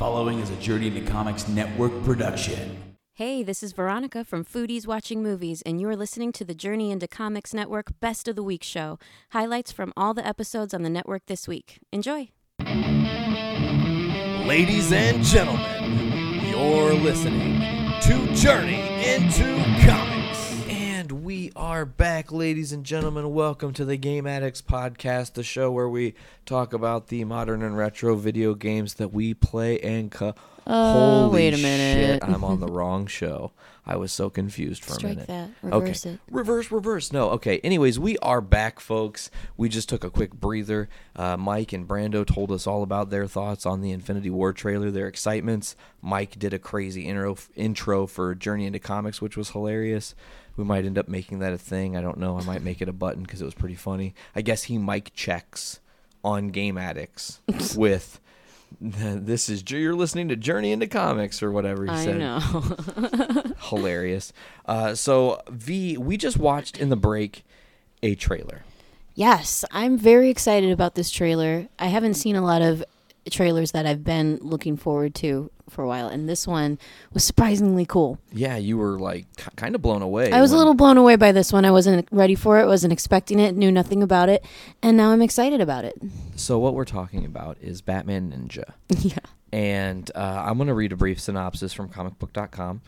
following is a Journey into Comics Network production. Hey, this is Veronica from Foodies Watching Movies, and you're listening to the Journey into Comics Network Best of the Week show. Highlights from all the episodes on the network this week. Enjoy. Ladies and gentlemen, you're listening to Journey into Comics. We are back, ladies and gentlemen. Welcome to the Game Addicts Podcast, the show where we talk about the modern and retro video games that we play and co- Oh, Holy wait a minute. Shit, I'm on the wrong show. I was so confused for Strike a minute. that. Reverse okay. it. Reverse, reverse. No, okay. Anyways, we are back, folks. We just took a quick breather. Uh, Mike and Brando told us all about their thoughts on the Infinity War trailer, their excitements. Mike did a crazy intro intro for Journey into Comics, which was hilarious. We might end up making that a thing. I don't know. I might make it a button because it was pretty funny. I guess he Mike checks on Game Addicts with. This is you're listening to Journey into Comics or whatever he I said know. hilarious. Uh, so V, we just watched in the break a trailer. yes, I'm very excited about this trailer. I haven't seen a lot of trailers that I've been looking forward to for a while, and this one was surprisingly cool. Yeah, you were like k- kind of blown away. I was a little blown away by this one. I wasn't ready for it, wasn't expecting it, knew nothing about it, and now I'm excited about it. So what we're talking about is Batman Ninja, yeah. and uh, I'm going to read a brief synopsis from comicbook.com,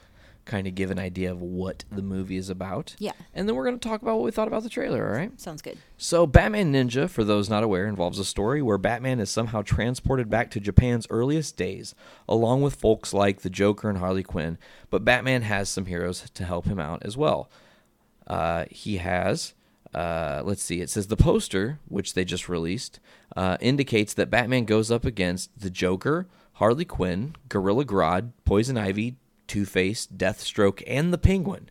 kind of give an idea of what the movie is about. Yeah. And then we're going to talk about what we thought about the trailer. All right. Sounds good. So, Batman Ninja, for those not aware, involves a story where Batman is somehow transported back to Japan's earliest days, along with folks like the Joker and Harley Quinn. But Batman has some heroes to help him out as well. Uh, he has, uh, let's see, it says the poster, which they just released, uh, indicates that Batman goes up against the Joker, Harley Quinn, Gorilla Grodd, Poison Ivy, Two Face, Deathstroke, and the Penguin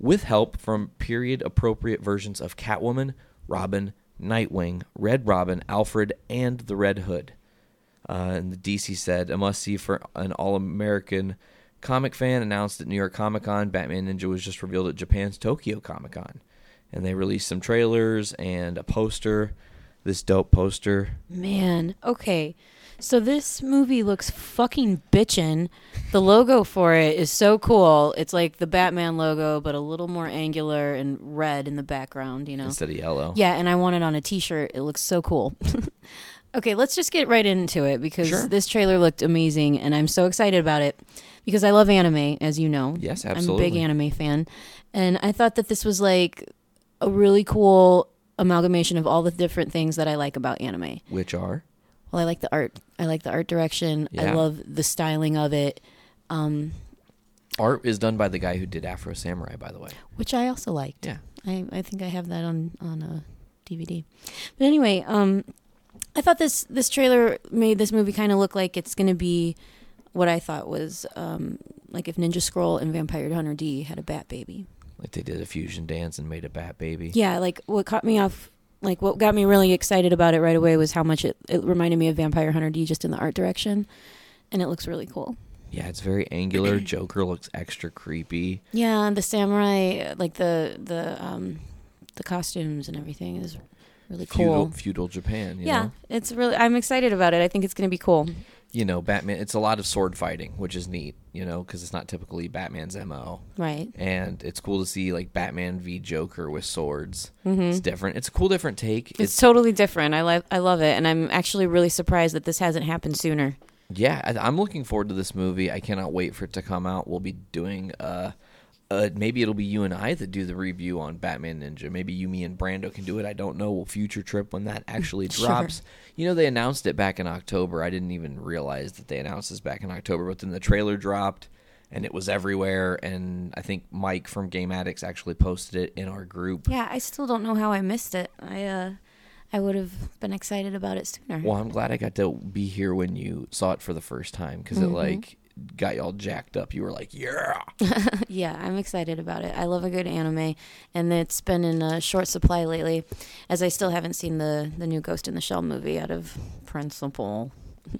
with help from period appropriate versions of Catwoman, Robin, Nightwing, Red Robin, Alfred, and the Red Hood. Uh, and the DC said, a must see for an all American comic fan announced at New York Comic Con. Batman Ninja was just revealed at Japan's Tokyo Comic Con. And they released some trailers and a poster. This dope poster. Man, okay. So this movie looks fucking bitchin'. The logo for it is so cool. It's like the Batman logo, but a little more angular and red in the background, you know? Instead of yellow. Yeah, and I want it on a t shirt. It looks so cool. okay, let's just get right into it because Sure. this trailer looked amazing and I'm so excited about it because I love anime, as you know. Yes, absolutely. I'm a big anime fan. And I thought that this was like a really cool amalgamation of all the different things that I like about anime. Which are? Well, I like the art. I like the art direction. I love the styling of it, um, Art is done by the guy who did Afro Samurai, by the way. which I also liked. Yeah. I, I think I have that on on a DVD. But anyway, um, I thought this this trailer made this movie kind of look like it's going to be what I thought was um, like if Ninja Scroll and Vampire Hunter D had a bat baby. Like they did a fusion dance and made a bat baby. Yeah, like what caught me off, like what got me really excited about it right away was how much it, it reminded me of Vampire Hunter D just in the art direction, and it looks really cool. Yeah, it's very angular. Joker looks extra creepy. Yeah, and the samurai, like the the um, the costumes and everything is really cool. feudal Japan. You yeah, know? it's really. I'm excited about it. I think it's going to be cool. You know, Batman. It's a lot of sword fighting, which is neat. You know, because it's not typically Batman's mo. Right. And it's cool to see like Batman v Joker with swords. It's different. It's a cool, different take. Mm-hmm. It's, totally different. I like. I love it, and I'm actually really surprised that this hasn't happened sooner. yeah, I, I'm looking forward to this movie. I cannot wait for it to come out. We'll be doing. Uh, uh, maybe it'll be you and I that do the review on Batman Ninja. Maybe you, me, and Brando can do it. I don't know. We'll future trip when that actually Sure. You know, they announced it back in October. I didn't even realize that they announced this back in October, but then the trailer dropped and it was everywhere. And I think Mike from Game Addicts actually posted it in our group. Yeah, I still don't know how I missed it. I uh, I would have been excited about it sooner. Well, I'm glad I got to be here when you saw it for the first time because it like got you all jacked up. You were like, "Yeah." yeah, I'm excited about it. I love a good anime, and it's been in a short supply lately, as I still haven't seen the the new Ghost in the Shell movie out of principle.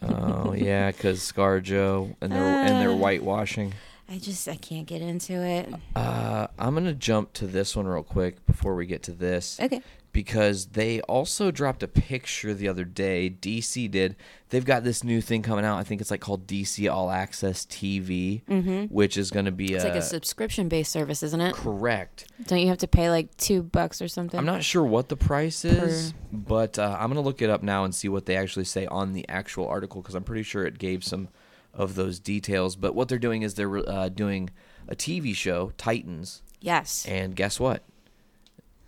oh yeah, because ScarJo and their and their Uh. whitewashing. I just I can't get into it. Uh, I'm gonna jump to this one real quick before we get to this. Okay. Because they also dropped a picture the other day. DC did. They've got this new thing coming out. I think it's like called DC All Access TV, which is going to be It's a, like a subscription based service, isn't it? correct. Don't you have to pay like two bucks or something? I'm not sure what the price is, but uh, I'm gonna look it up now and see what they actually say on the actual article because I'm pretty sure it gave some of those details. But what they're doing is they're uh, doing a TV show, Titans, Yes. and guess what?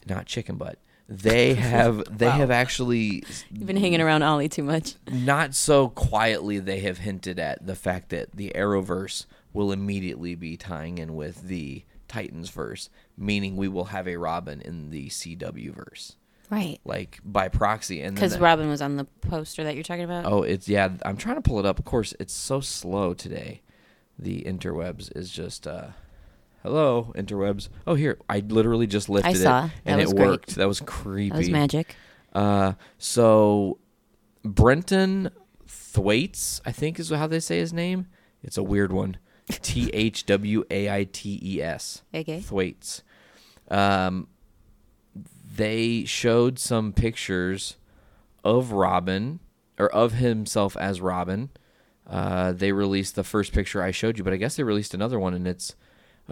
Not chicken butt. They have they Wow. have actually You've been hanging around Ollie too much. not so quietly they have hinted at the fact that the Arrowverse will immediately be tying in with the Titans verse, meaning we will have a Robin in the CW verse Right. like by proxy and Because Robin was on the poster that you're talking about. oh it's yeah i'm trying to pull it up of course it's so slow today the interwebs is just uh hello interwebs oh here i literally just lifted saw. it That and was it great. worked that was creepy that was magic. uh so brenton thwaites i think is how they say his name it's a weird one t-h-w-a-i-t-e-s Okay. Thwaites. Um, they showed some pictures of Robin or of himself as Robin. Uh, they released the first picture I showed you, but I guess they released another one, and it's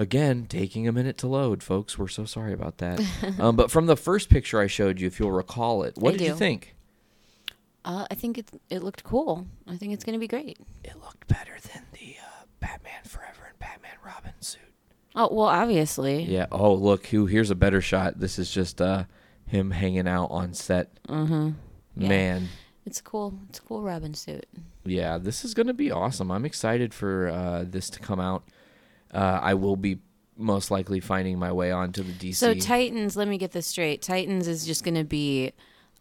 again taking a minute to load, folks. We're so sorry about that. um, but from the first picture I showed you, if you'll recall it, what I did you think? Uh, I think it it looked cool. I think it's going to be great. It looked better than the uh, Batman Forever and Batman Robin suit. Oh well, obviously. Yeah. Oh, look, who? Here's a better shot. This is just uh, him hanging out on set. Mm-hmm. Yeah. Man, It's cool. It's a cool Robin suit. yeah, this is gonna be awesome. I'm excited for uh, this to come out. Uh, I will be most likely finding my way onto the DC. So Titans, let me get this straight. Titans is just going to be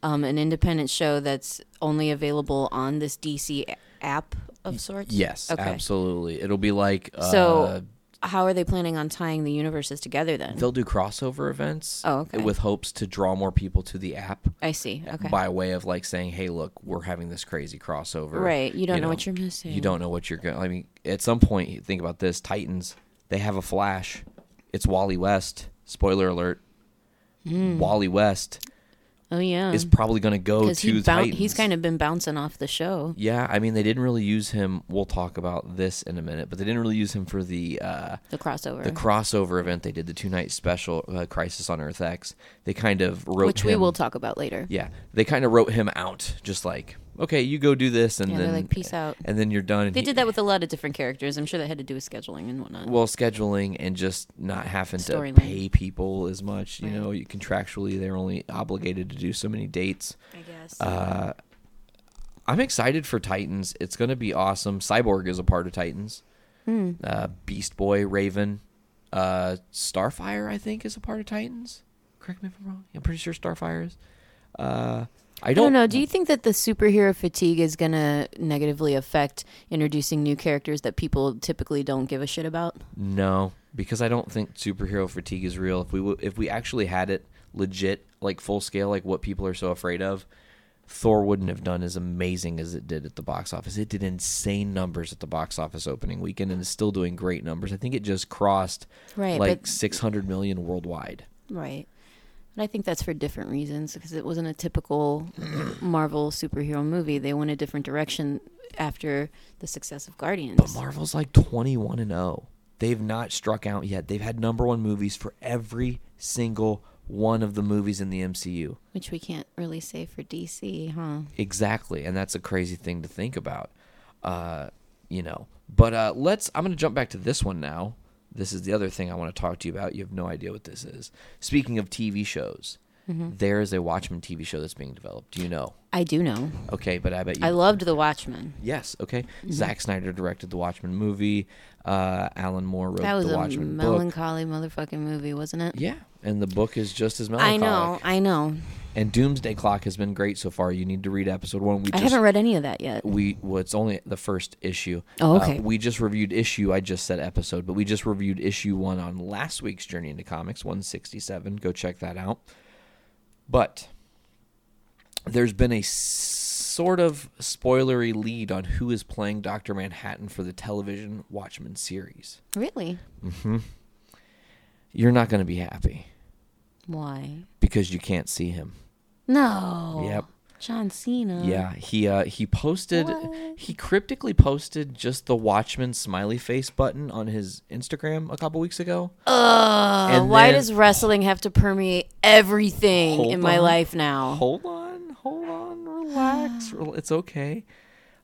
um, an independent show that's only available on this DC app of sorts. yes, Okay. absolutely. It'll be like uh, So- How are they planning on tying the universes together then? they'll do crossover events. Oh, okay. With hopes to draw more people to the app I see. Okay. by way of like saying, "Hey, look, we're having this crazy crossover." Right. You don't know, what you're missing. You don't know what you're going. I mean, at some point, think about this: Titans. They have a Flash. It's Wally West. Spoiler alert: hmm. Wally West Oh yeah. is probably going to go to he boun- Titans. he's kind of been bouncing off the show. Yeah, I mean, they didn't really use him. We'll talk about this in a minute, but they didn't really use him for the uh, The crossover. the crossover event they did, the two night special, uh, Crisis on Earth X. They kind of wrote which we will talk about later. Yeah, they kind of wrote him out, just like, okay, you go do this, and Yeah, then like, "Peace out." and then you're done. And They he- did that with a lot of different characters. I'm sure that had to do with scheduling and whatnot. well scheduling and just not having to Storyline. pay people as much. You Right. know, you contractually they're only obligated to do so many dates. I guess. Uh, I'm excited for Titans. It's going to be awesome. Cyborg is a part of Titans. Hmm. Uh, Beast Boy, Raven, uh, Starfire, I think, is a part of Titans. Correct me if I'm wrong. I'm pretty sure Starfire is. Uh, I I don't, don't know. Do you think that the superhero fatigue is going to negatively affect introducing new characters that people typically don't give a shit about? No, because I don't think superhero fatigue is real. If we w- if we actually had it legit, like full scale, like what people are so afraid of, Thor wouldn't have done as amazing as it did at the box office. It did insane numbers at the box office opening weekend, and is still doing great numbers. I think it just crossed Right. like but, six hundred million worldwide. right. But I think that's for different reasons because it wasn't a typical Marvel superhero movie. They went a different direction after the success of Guardians. But Marvel's like twenty one and zero. They've not struck out yet. They've had number one movies for every single one of the movies in the MCU. which we can't really say for DC, huh? Exactly, and that's a crazy thing to think about. Uh, you know, but uh, let's. I'm going to jump back to this one now. This is the other thing I want to talk to you about. You have no idea what this is. Speaking of TV shows, Mm-hmm. there is a Watchmen TV show that's being developed. Do you know? I do know. Okay, but I bet you. I loved The Watchmen. yes. Okay. Mm-hmm. Zack Snyder directed the Watchmen movie. Uh, Alan Moore wrote That was the a Watchmen book. melancholy motherfucking movie, wasn't it? Yeah, and the book is just as I know, I know. And Doomsday Clock has been great so far. You need to read episode one. We I just haven't read any of that yet. we well it's only the first issue Oh, Uh, okay. we just reviewed issue i just said episode but we just reviewed issue one on last week's journey into comics 167 go check that out but there's been a sort of spoilery lead on who is playing dr manhattan for the television watchmen series Really? You're not going to be happy Why? because you can't see him. No. Yep. John Cena. Yeah, he uh he posted What? he cryptically posted just the Watchmen smiley face button on his Instagram a couple weeks ago. Ugh, And why then- does wrestling have to permeate everything in my on. life now? Hold on, hold on, relax. It's okay.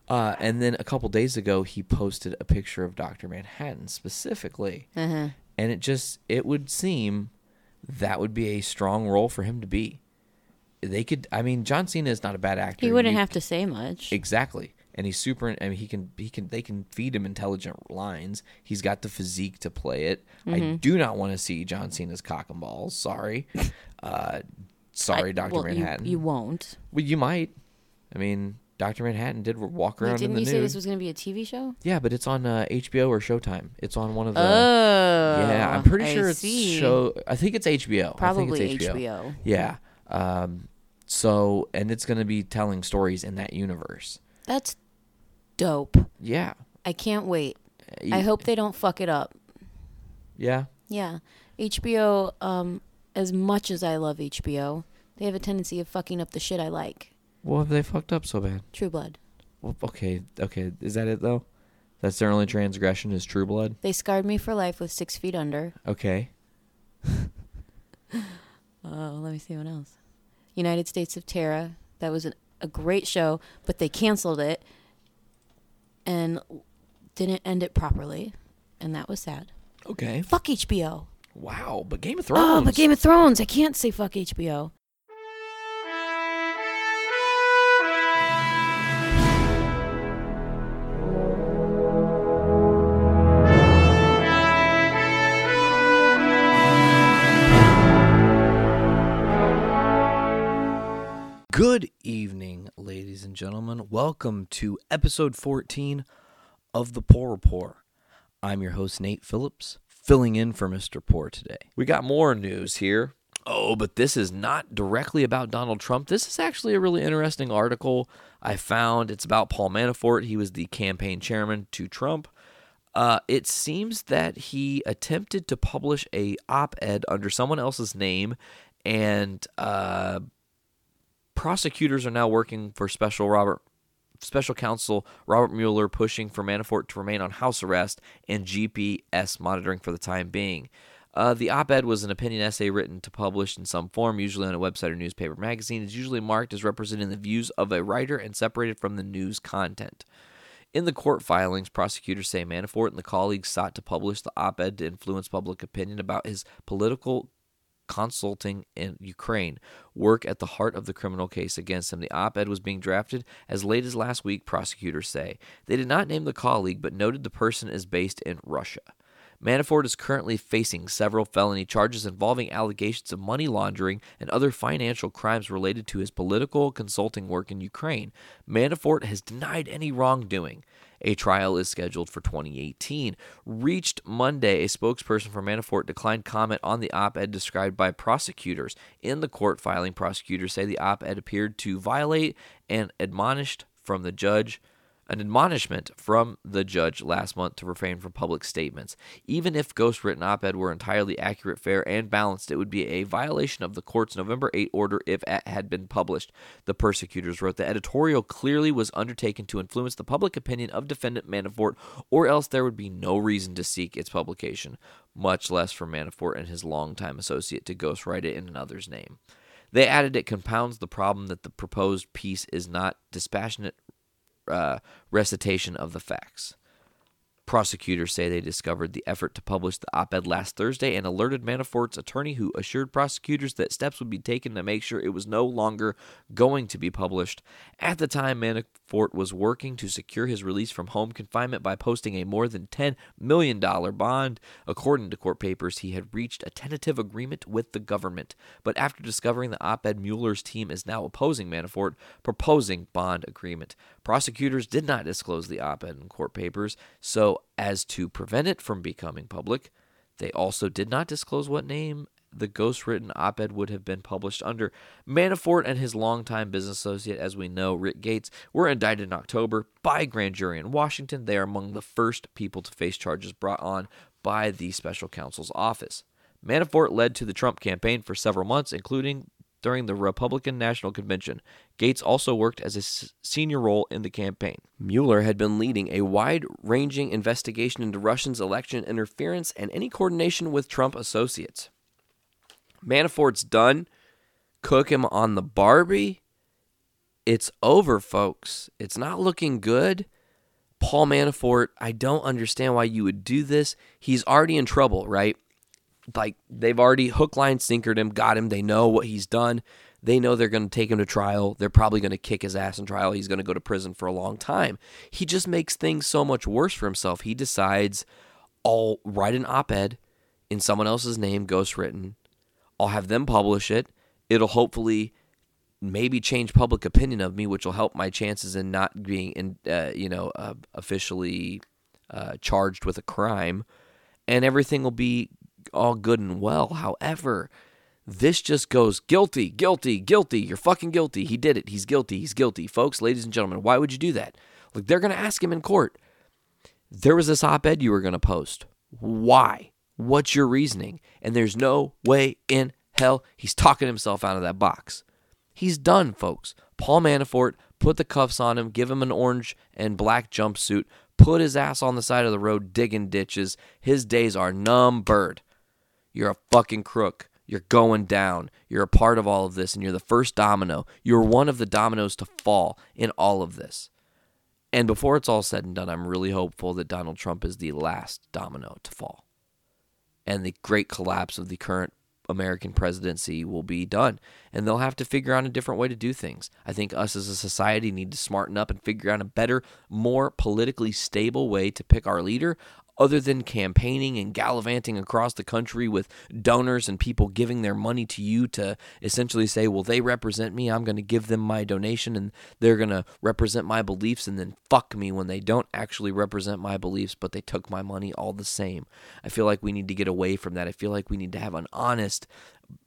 Uh, and then a couple days ago, he posted a picture of Doctor Manhattan specifically, Uh-huh. And it just it would seem that would be a strong role for him to be. They could, I mean, John Cena is not a bad actor. He wouldn't You- have to say much. Exactly. And he's super I mean he can he can they can feed him intelligent lines. He's got the physique to play it. I Mm-hmm. do not want to see John Cena's cock and balls. Sorry. Uh sorry, I- Dr. well, you- Manhattan. You, won't. well, you might. I mean, Dr. Manhattan did walk Wait, around in didn't the you nude. say this was going to be a TV show? yeah, but it's on uh, HBO or Showtime. It's on one of the oh. Yeah, I'm pretty I sure it's see. show I think it's HBO. Probably I think it's HBO. Yeah. Um so and it's going to be telling stories in that universe. That's dope. Yeah. I can't wait. I hope they don't fuck it up. Yeah. Yeah. HBO, um, as much as I love HBO, they have a tendency of fucking up the shit I like. Well, have they fucked up so bad? True Blood. Well, okay, okay. Is that it though? That's their only transgression is True Blood. They scarred me for life with Six Feet Under. Okay. Oh, let me see what else. United States of Tara. That was an, a great show, but they canceled it and didn't end it properly, and that was sad. Okay. Fuck HBO. Wow, but Game of Thrones. Oh, but Game of Thrones. I can't say fuck HBO. Good evening, ladies and gentlemen. Welcome to episode 14 of The Poor Report. I'm your host, Nate Phillips, filling in for Mr. Poor today. We got more news here. Oh, but this is not directly about Donald Trump. This is actually a really interesting article I found. It's about Paul Manafort. He was the campaign chairman to Trump. Uh, it seems that he attempted to publish a op-ed under someone else's name, and uh, prosecutors are now working for special Robert special counsel Robert Mueller pushing for Manafort to remain on house arrest and GPS monitoring for the time being. Uh, the op-ed was an opinion essay written to publish in some form, usually on a website or newspaper magazine. It's usually marked as representing the views of a writer and separated from the news content. In the court filings, prosecutors say Manafort and the colleagues sought to publish the op ed to influence public opinion about his political consulting in Ukraine, work at the heart of the criminal case against him. The op ed was being drafted as late as last week, prosecutors say. They did not name the colleague, but noted the person is based in Russia. Manafort is currently facing several felony charges involving allegations of money laundering and other financial crimes related to his political consulting work in Ukraine. Manafort has denied any wrongdoing. A trial is scheduled for 2018. Reached Monday, a spokesperson for Manafort declined comment on the op ed described by prosecutors. In the court filing, prosecutors say the op ed appeared to violate and admonished from the judge an admonishment from the judge last month to refrain from public statements. Even if ghostwritten op ed were entirely accurate, fair, and balanced, it would be a violation of the court's November 8 order if it had been published. The persecutors wrote the editorial clearly was undertaken to influence the public opinion of defendant Manafort, or else there would be no reason to seek its publication, much less for Manafort and his longtime associate to ghostwrite it in another's name. They added it compounds the problem that the proposed piece is not dispassionate uh, recitation of the facts. Prosecutors say they discovered the effort to publish the op ed last Thursday and alerted Manafort's attorney, who assured prosecutors that steps would be taken to make sure it was no longer going to be published. At the time, Manafort was working to secure his release from home confinement by posting a more than $10 million bond. According to court papers, he had reached a tentative agreement with the government. But after discovering the op ed, Mueller's team is now opposing Manafort, proposing bond agreement. Prosecutors did not disclose the op ed in court papers, so as to prevent it from becoming public, they also did not disclose what name the ghostwritten op ed would have been published under. Manafort and his longtime business associate, as we know, Rick Gates, were indicted in October by a grand jury in Washington. They are among the first people to face charges brought on by the special counsel's office. Manafort led to the Trump campaign for several months, including during the Republican National Convention. Gates also worked as a s- senior role in the campaign. Mueller had been leading a wide ranging investigation into Russians' election interference and any coordination with Trump associates. Manafort's done. Cook him on the Barbie. It's over, folks. It's not looking good. Paul Manafort, I don't understand why you would do this. He's already in trouble, right? Like they've already hook, line, sinkered him, got him. They know what he's done. They know they're going to take him to trial. They're probably going to kick his ass in trial. He's going to go to prison for a long time. He just makes things so much worse for himself. He decides, I'll write an op ed in someone else's name, ghostwritten. I'll have them publish it. It'll hopefully maybe change public opinion of me, which will help my chances in not being, in, uh, you know, uh, officially uh, charged with a crime, and everything will be all good and well. However, this just goes guilty, guilty, guilty. You're fucking guilty. He did it. He's guilty. He's guilty, folks, ladies and gentlemen. Why would you do that? Like they're gonna ask him in court. There was this op-ed you were gonna post. Why? What's your reasoning? And there's no way in hell he's talking himself out of that box. He's done, folks. Paul Manafort put the cuffs on him, give him an orange and black jumpsuit, put his ass on the side of the road digging ditches. His days are numbered. You're a fucking crook. You're going down. You're a part of all of this, and you're the first domino. You're one of the dominoes to fall in all of this. And before it's all said and done, I'm really hopeful that Donald Trump is the last domino to fall. And the great collapse of the current American presidency will be done. And they'll have to figure out a different way to do things. I think us as a society need to smarten up and figure out a better, more politically stable way to pick our leader other than campaigning and gallivanting across the country with donors and people giving their money to you to essentially say, well, they represent me. I'm going to give them my donation and they're going to represent my beliefs and then fuck me when they don't actually represent my beliefs, but they took my money all the same. I feel like we need to get away from that. I feel like we need to have an honest,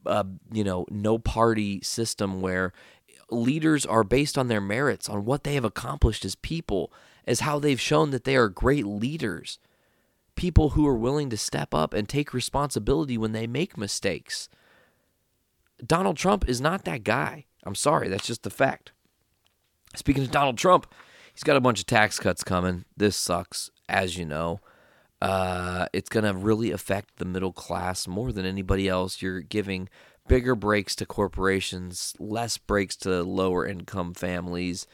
uh, you know, no party system where leaders are based on their merits, on what they have accomplished as people, as how they've shown that they are great leaders people who are willing to step up and take responsibility when they make mistakes. Donald Trump is not that guy. I'm sorry, that's just the fact. Speaking of Donald Trump, he's got a bunch of tax cuts coming. This sucks, as you know. Uh, it's going to really affect the middle class more than anybody else. You're giving bigger breaks to corporations, less breaks to lower income families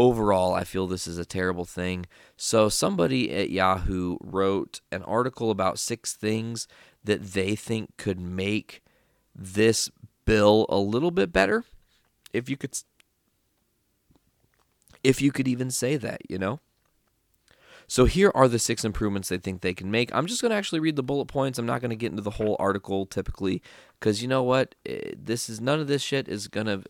overall, I feel this is a terrible thing. So, somebody at Yahoo wrote an article about six things that they think could make this bill a little bit better. If you could, if you could even say that, you know. So here are the six improvements they think they can make. I'm just going to actually read the bullet points. I'm not going to get into the whole article typically because you know what? Eh, this is none of this shit is going to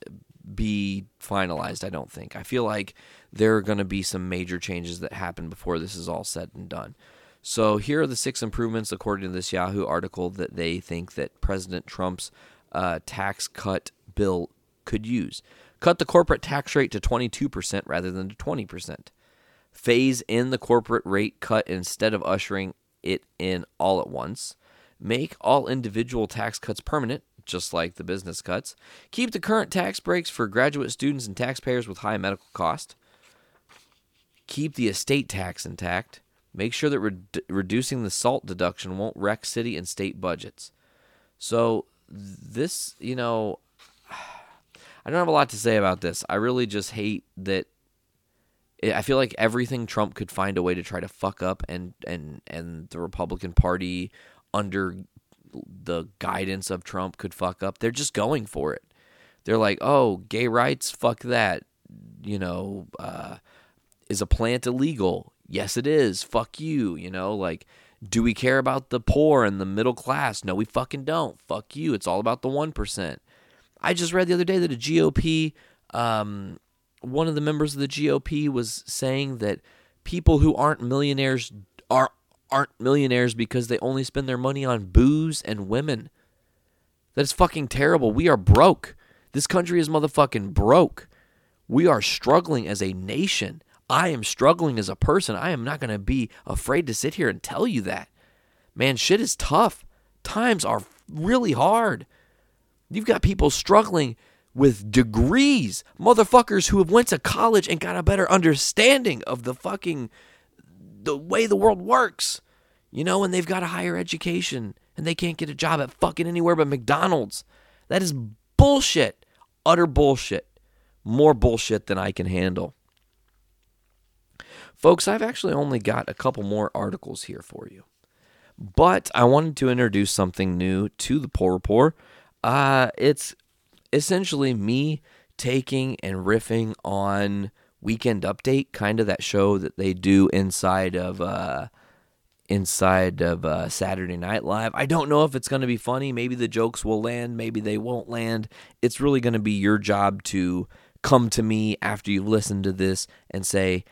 be finalized, I don't think. I feel like there are going to be some major changes that happen before this is all said and done. So here are the six improvements according to this Yahoo article that they think that President Trump's uh, tax cut bill could use. Cut the corporate tax rate to 22% rather than to 20% phase in the corporate rate cut instead of ushering it in all at once, make all individual tax cuts permanent, just like the business cuts, keep the current tax breaks for graduate students and taxpayers with high medical cost, keep the estate tax intact, make sure that re- reducing the SALT deduction won't wreck city and state budgets. So, this, you know, I don't have a lot to say about this. I really just hate that I feel like everything Trump could find a way to try to fuck up and and and the Republican Party under the guidance of Trump could fuck up. They're just going for it. They're like, "Oh, gay rights, fuck that." You know, uh, is a plant illegal? Yes, it is. Fuck you. You know, like, do we care about the poor and the middle class? No, we fucking don't. Fuck you. It's all about the one percent. I just read the other day that a GOP um, one of the members of the GOP was saying that people who aren't millionaires are aren't millionaires because they only spend their money on booze and women. That is fucking terrible. We are broke. This country is motherfucking broke. We are struggling as a nation. I am struggling as a person. I am not going to be afraid to sit here and tell you that. Man, shit is tough. Times are really hard. You've got people struggling with degrees, motherfuckers who have went to college and got a better understanding of the fucking the way the world works. You know, and they've got a higher education and they can't get a job at fucking anywhere but McDonald's. That is bullshit. Utter bullshit. More bullshit than I can handle. Folks, I've actually only got a couple more articles here for you. But I wanted to introduce something new to the Poor Report. Uh, it's essentially me taking and riffing on Weekend Update, kind of that show that they do inside of uh, inside of uh, Saturday Night Live. I don't know if it's going to be funny. Maybe the jokes will land. Maybe they won't land. It's really going to be your job to come to me after you've listened to this and say,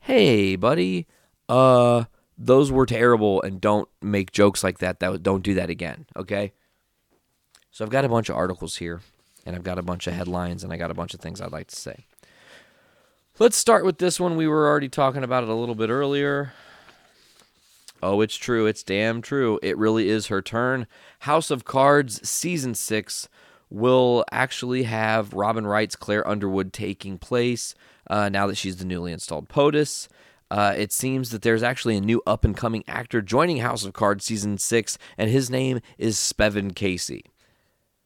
"Hey, buddy, uh, those were terrible," and don't make jokes like that. That don't do that again. Okay. So I've got a bunch of articles here, and I've got a bunch of headlines, and I got a bunch of things I'd like to say. Let's start with this one. We were already talking about it a little bit earlier. Oh, it's true. It's damn true. It really is her turn. House of Cards season six will actually have Robin Wright's Claire Underwood taking place uh, now that she's the newly installed POTUS. Uh, it seems that there's actually a new up and coming actor joining House of Cards season six, and his name is Spevin Casey.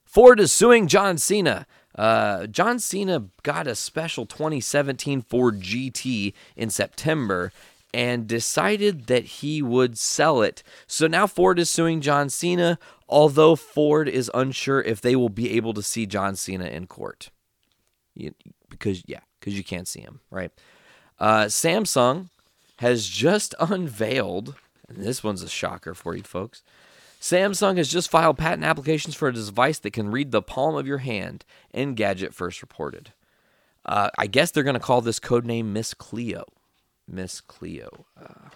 Ford is suing John Cena. Uh, John Cena got a special 2017 Ford GT in September and decided that he would sell it. So now Ford is suing John Cena, although Ford is unsure if they will be able to see John Cena in court. You, because, yeah, because you can't see him, right? Uh, Samsung has just unveiled, and this one's a shocker for you folks. Samsung has just filed patent applications for a device that can read the palm of your hand, Engadget first reported. Uh, I guess they're going to call this code name Miss Cleo. Miss Cleo. Uh,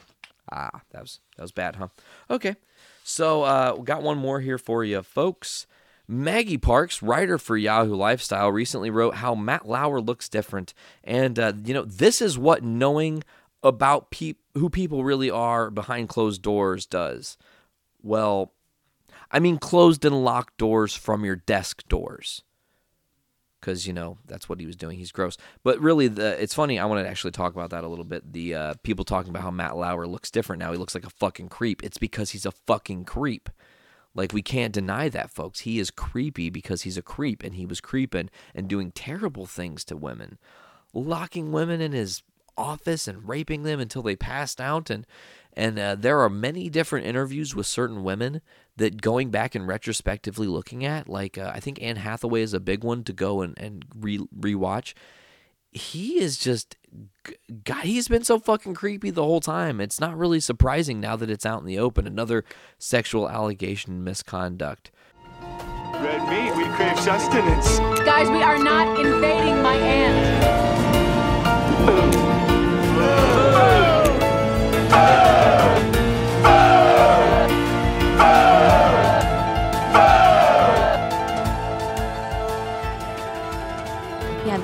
ah, that was that was bad, huh? Okay, so uh, got one more here for you, folks. Maggie Parks, writer for Yahoo Lifestyle, recently wrote how Matt Lauer looks different, and uh, you know this is what knowing about who people really are behind closed doors does. Well, I mean closed and locked doors from your desk doors. Cuz you know, that's what he was doing. He's gross. But really the it's funny, I want to actually talk about that a little bit. The uh, people talking about how Matt Lauer looks different now. He looks like a fucking creep. It's because he's a fucking creep. Like we can't deny that, folks. He is creepy because he's a creep and he was creeping and doing terrible things to women. Locking women in his office and raping them until they passed out and and uh, there are many different interviews with certain women that going back and retrospectively looking at, like uh, I think Anne Hathaway is a big one to go and, and re rewatch. He is just, God, he's been so fucking creepy the whole time. It's not really surprising now that it's out in the open. Another sexual allegation misconduct. Red meat, we crave sustenance. Guys, we are not invading my aunt.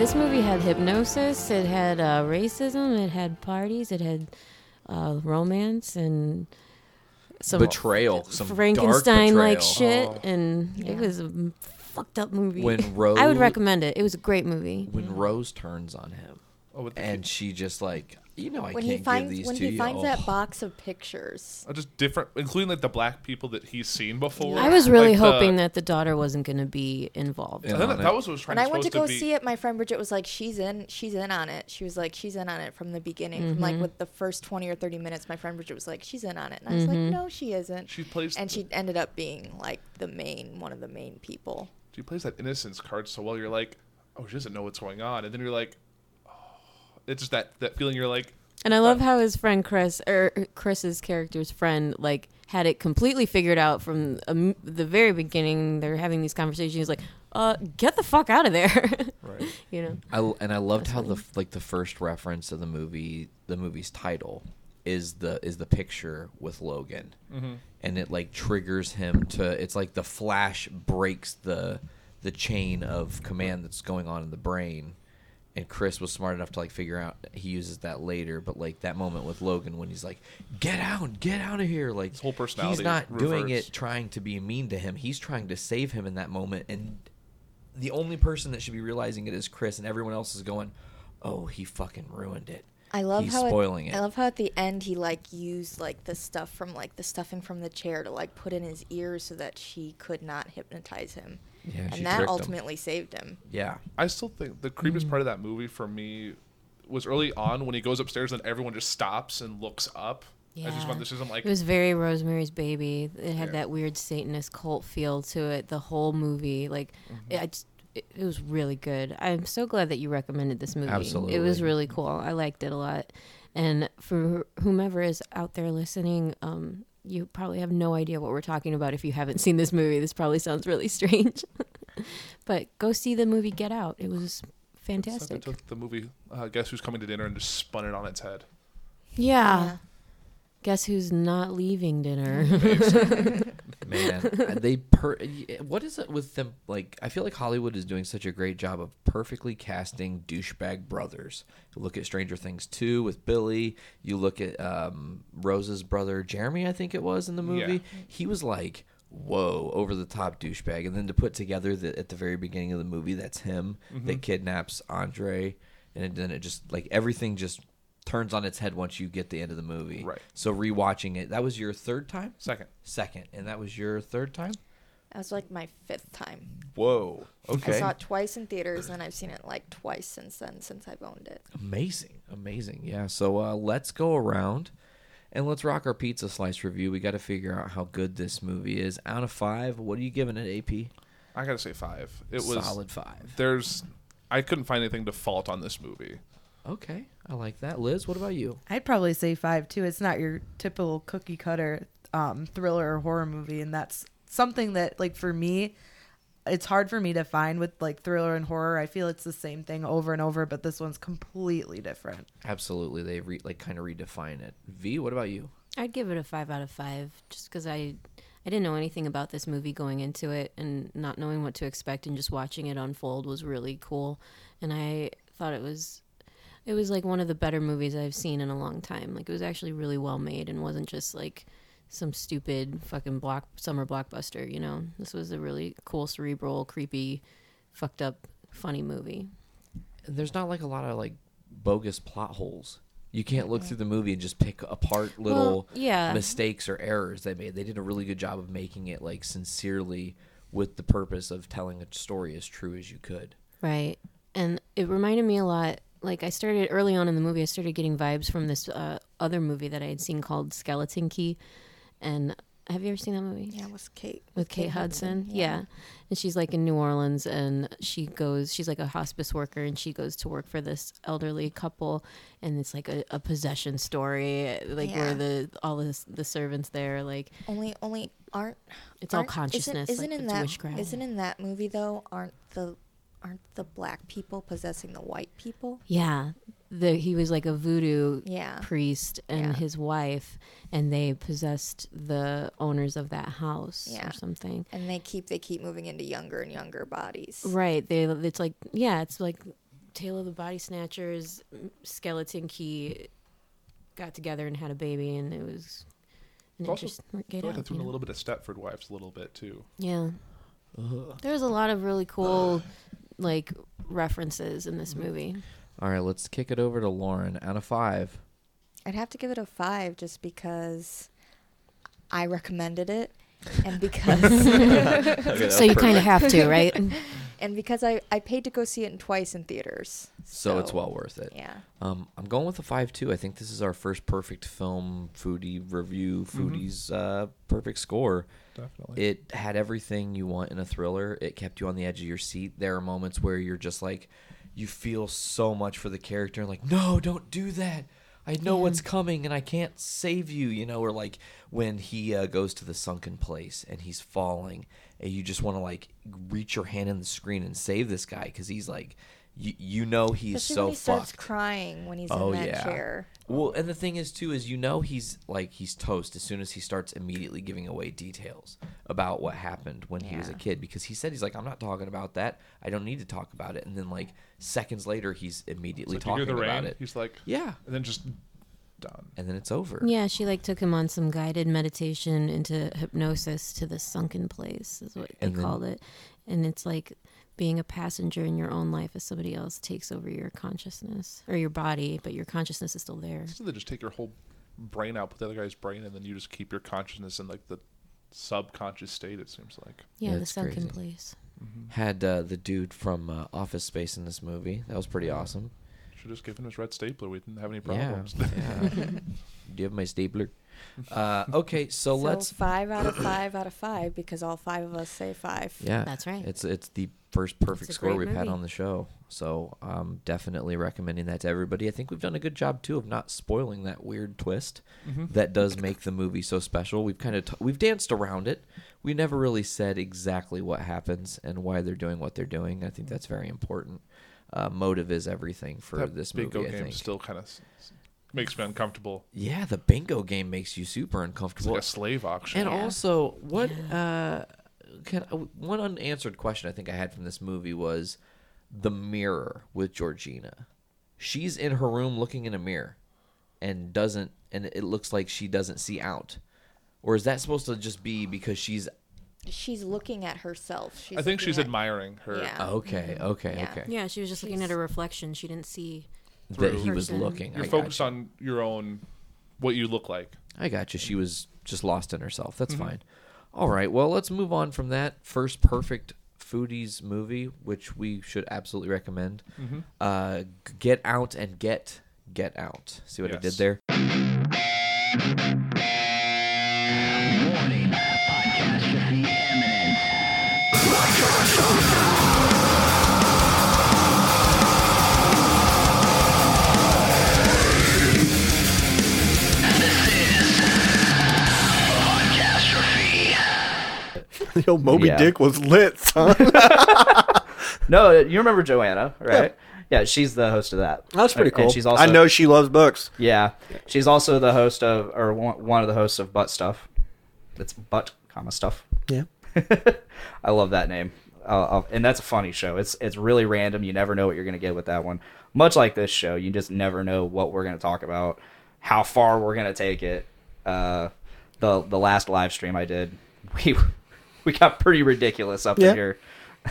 This movie had hypnosis. It had uh, racism. It had parties. It had uh, romance and some Betrayal, some Frankenstein like shit. betrayal. And it was a fucked up movie. When Rose, I would recommend it. It was a great movie. when Rose turns on him, Oh, with the and she just like, you know, I when can't he finds give these when to he you. finds Oh. that box of pictures. uh, just different, including like the black people that he's seen before. I was really Like, the- hoping that the daughter wasn't going to be involved. I think that, that was what was trying When I went to supposed go be. see it, my friend Bridget was like, "She's in, she's in on it." She was like, "She's in on it from the beginning, from like with the first twenty or thirty minutes." My friend Bridget was like, "She's in on it," and I was like, "No, she isn't." She plays and the- she ended up being like the main, one of the main people. She plays that innocence card so well. You're like, oh, she doesn't know what's going on, and then you're like, oh, it's just that that feeling. You're like, And I love how his friend Chris, or Chris's character's friend, like had it completely figured out from um, the very beginning. They're having these conversations. He's like, "Uh, get the fuck out of there," right. you know. I, and I loved how the like the first reference of the movie, the movie's title, is the is the picture with Logan, and it like triggers him to. It's like the flash breaks the the chain of command that's going on in the brain. And Chris was smart enough to like figure out he uses that later, but like that moment with Logan when he's like, "Get out, get out of here!" Like His whole personality he's personality not doing it trying to be mean to him. He's trying to save him in that moment, and the only person that should be realizing it is Chris, and everyone else is going, "Oh, he fucking ruined it." I love He's how at- spoiling it. I love how at the end he like used like the stuff from like the stuffing from the chair to like put in his ears so that she could not hypnotize him. Yeah, she and that tricked him. ultimately saved him. Yeah, I still think the creepiest part of that movie for me was early on when he goes upstairs and everyone just stops and looks up. I just Yeah. went, this isn't like It was very Rosemary's Baby. It had Yeah. that weird Satanist cult feel to it. The whole movie, like, Mm-hmm. I just, it, it was really good. I'm so glad that you recommended this movie. Absolutely, It was really cool. I liked it a lot. And for whomever is out there listening, um, you probably have no idea what we're talking about if you haven't seen this movie. This probably sounds really strange, but go see the movie Get Out. It was Except I fantastic. took the movie uh, Guess Who's Coming to Dinner and just spun it on its head. Yeah. Guess who's not leaving dinner? man, uh, they per. What is it with them? Like, I feel like Hollywood is doing such a great job of perfectly casting douchebag brothers. You look at Stranger Things two with Billy. You look at um, Rose's brother Jeremy, I think it was in the movie. Yeah. He was like. Whoa, over the top douchebag, and then to put together that at the very beginning of the movie, that's him that kidnaps Andre, and then it just like everything just turns on its head once you get the end of the movie. Right. So rewatching it, that was your third time. Second. Second, and that was your third time. That was like my fifth time. Whoa. Okay. I saw it twice in theaters and I've seen it like twice since then since I've owned it. Amazing, amazing. Yeah. So uh, let's go around and let's rock our pizza slice review. We got to figure out how good this movie is. Out of five, what are you giving it, AP? I gotta say five. It was solid five. There's, I couldn't find anything to fault on this movie. Okay, I like that. Liz, what about you? I'd probably say five too. It's not your typical cookie cutter um, thriller or horror movie, and that's something that, like, for me, it's hard for me to find with like thriller and horror. I feel it's the same thing over and over, but this one's completely different. Absolutely, they re- like kind of redefine it. V, what about you? I'd give it a five out of five, just because I I didn't know anything about this movie going into it, and not knowing what to expect and just watching it unfold was really cool. And I thought it was it was like one of the better movies I've seen in a long time. Like it was actually really well made and wasn't just like some stupid fucking block summer blockbuster. You know, this was a really cool, cerebral, creepy, fucked up, funny movie. And there's not like a lot of like bogus plot holes. You can't look through the movie and just pick apart little Well, yeah. mistakes or errors they made. They did a really good job of making it like sincerely with the purpose of telling a story as true as you could. Right. And it reminded me a lot. Like I started early on in the movie, I started getting vibes from this uh, other movie that I had seen called Skeleton Key. And have you ever seen that movie? Yeah, it was Kate. With Kate Hudson, yeah. and she's like in New Orleans, and she goes. She's like a hospice worker, and she goes to work for this elderly couple, and it's like a, a possession story, like Yeah. where the all the the servants there, like Only, only aren't. It's all aren't- consciousness, Isn't, isn't like in that? witchcraft. Isn't in that movie though? Aren't the, aren't the black people possessing the white people? Yeah, the he was like a voodoo Yeah. priest and Yeah. his wife, and they possessed the owners of that house Yeah. or something. And they keep they keep moving into younger and younger bodies. Right? They it's like yeah, it's like Tale of the Body Snatchers, Skeleton Key got together and had a baby, and it was an It's also- interest. I feel like out, that's a little bit of Stepford Wives a little bit too. Yeah. There's a lot of really cool like references in this movie. All right, let's kick it over to Lauren. Out of five, I'd have to give it a five just because I recommended it, and because so you kind of have to, right? and because I I paid to go see it in twice in theaters. so, it's well worth it. Yeah. Um, I'm going with a five too. I think this is our first perfect film foodie review, foodie's uh, perfect score. Definitely. It had everything you want in a thriller. It kept you on the edge of your seat. There are moments where you're just like, you feel so much for the character, like, no, don't do that. I know what's coming, and I can't save you. You know, or like when he uh, goes to the sunken place and he's falling, and you just want to like reach your hand in the screen and save this guy because he's like, you you know he's Especially so when he starts fucked. crying when he's Oh, in that yeah. chair. Well, and the thing is too is you know he's like he's toast as soon as he starts immediately giving away details about what happened when he was a Yeah. kid because he said he's like I'm not talking about that. I don't need to talk about it. And then like seconds later he's immediately It's like, you talking hear the about rain. it. He's like, Yeah. and then just done. and then it's over. Yeah, she like took him on some guided meditation into hypnosis to the sunken place, is what they then- called it. And it's like being a passenger in your own life as somebody else takes over your consciousness or your body, but your consciousness is still there. So they just take your whole brain out, put the other guy's brain, and then you just keep your consciousness in like the subconscious state. It seems like. Yeah, Yeah, the sunken crazy. place. Had uh, the dude from uh, Office Space in this movie. That was pretty awesome. Should just give him his red stapler. We didn't have any problems. yeah. Do you have my stapler? Uh, okay, so, So let's. five out of five out of five because all five of us say five. Yeah, That's right. It's it's the first perfect score we've had on the show. So um, definitely recommending that to everybody. I think we've done a good job too of not spoiling that weird twist that does make the movie so special. We've kind of t- we've danced around it. We never really said exactly what happens and why they're doing what they're doing. I think that's very important. Uh, motive is everything for that this bingo movie. Bingo game think. still kind of makes me uncomfortable. yeah, the bingo game makes you super It's uncomfortable. like a slave auction. And also, what uh, can uh, one unanswered question I think I had from this movie was the mirror with Georgina. She's in her room looking in a mirror, and doesn't, and it looks like she doesn't see out, or is that supposed to just be because she's She's looking at herself. She's I think she's at- admiring her. Yeah. okay, okay, Yeah. okay, Yeah, she was just looking at a reflection. She didn't see. that he was looking. You're I focused gotcha. on your own, what you look like. I got you. She was just lost in herself. That's Mm-hmm. fine. All right. Well, let's move on from that first perfect foodies movie, which we should absolutely recommend. Mm-hmm. Uh, get out and get get out. See what I did there? Yo, Moby Yeah. Dick was lit, son. No, you remember Joanna, right? Yeah, she's the host of that. That's pretty And cool. she's also I know she loves books. Yeah, she's also the host of, or one one of the hosts of Butt Stuff. It's Butt, comma stuff. Yeah. I love that name, uh, and that's a funny show. It's it's really random. You never know what you're gonna get with that one. Much like this show, you just never know what we're gonna talk about, how far we're gonna take it. Uh, the the last live stream I did, we we got pretty ridiculous up Yeah. in here,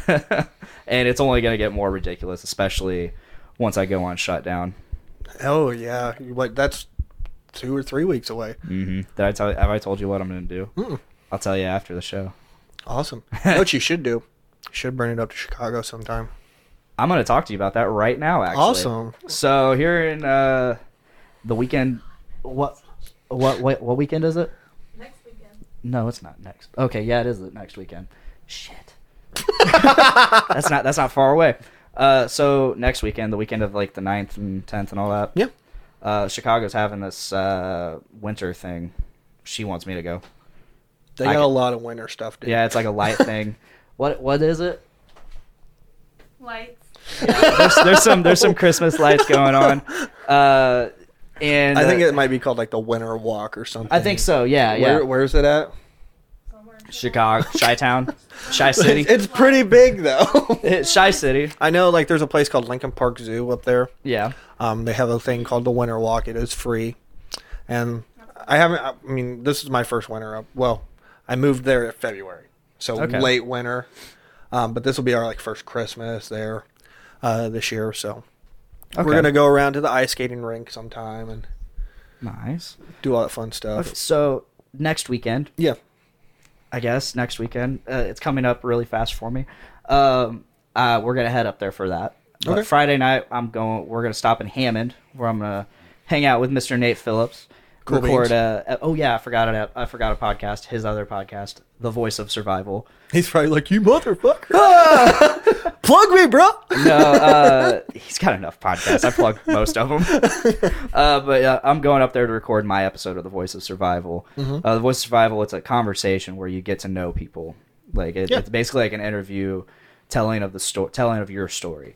and it's only gonna get more ridiculous, especially once I go on shutdown. Oh yeah, what? That's two or three weeks away. Mm-hmm. Did I tell? Have I told you what I'm going to do? Mm-mm. I'll tell you after the show. Awesome. What you should do? You should bring it up to Chicago sometime. I'm going to talk to you about that right now. Actually, Awesome. So here in uh, the weekend, what, what, what, what weekend is it? Next weekend. No, it's not next. Okay, yeah, it is the next weekend. Shit. that's not that's not far away. Uh, so next weekend, the weekend of like the 9th and 10th and all that. Yeah. Uh, Chicago's having this uh, winter thing. She wants me to go. They I got can- a lot of winter stuff, dude. Yeah, it's like a light thing. What what is it? Lights. there's, there's some there's some Christmas lights going on, uh, and I think uh, it might be called like the Winter Walk or something. I think so. Yeah, yeah. Where, where's it at? Chicago, Chi Town, Chi City, It's pretty big though. Chi City. I know, like, there's a place called Lincoln Park Zoo up there. Yeah, Um, they have a thing called the Winter Walk. It is free, and I haven't. I mean, this is my first winter up. Well, I moved there in February, so Okay. late winter. Um, but this will be our like first Christmas there uh, this year. So Okay. we're gonna go around to the ice skating rink sometime and nice. do all that fun stuff. Okay, so next weekend, Yeah, I guess next weekend, uh, it's coming up really fast for me. Um, uh, we're gonna head up there for that. Okay. Friday night, I'm going. We're gonna stop in Hammond, where I'm gonna hang out with Mr. Nate Phillips. Cool record a, a- oh yeah, I forgot it. I forgot a podcast. His other podcast, The Voice of Survival. he's probably like, "You motherfucker, plug me, bro." no, uh, he's got enough podcasts. I plug most of them. Uh, but uh, I'm going up there to record my episode of The Voice of Survival. Mm-hmm. Uh, the Voice of Survival, it's a conversation where you get to know people. Like it, Yeah. it's basically like an interview, telling of the story, telling of your story.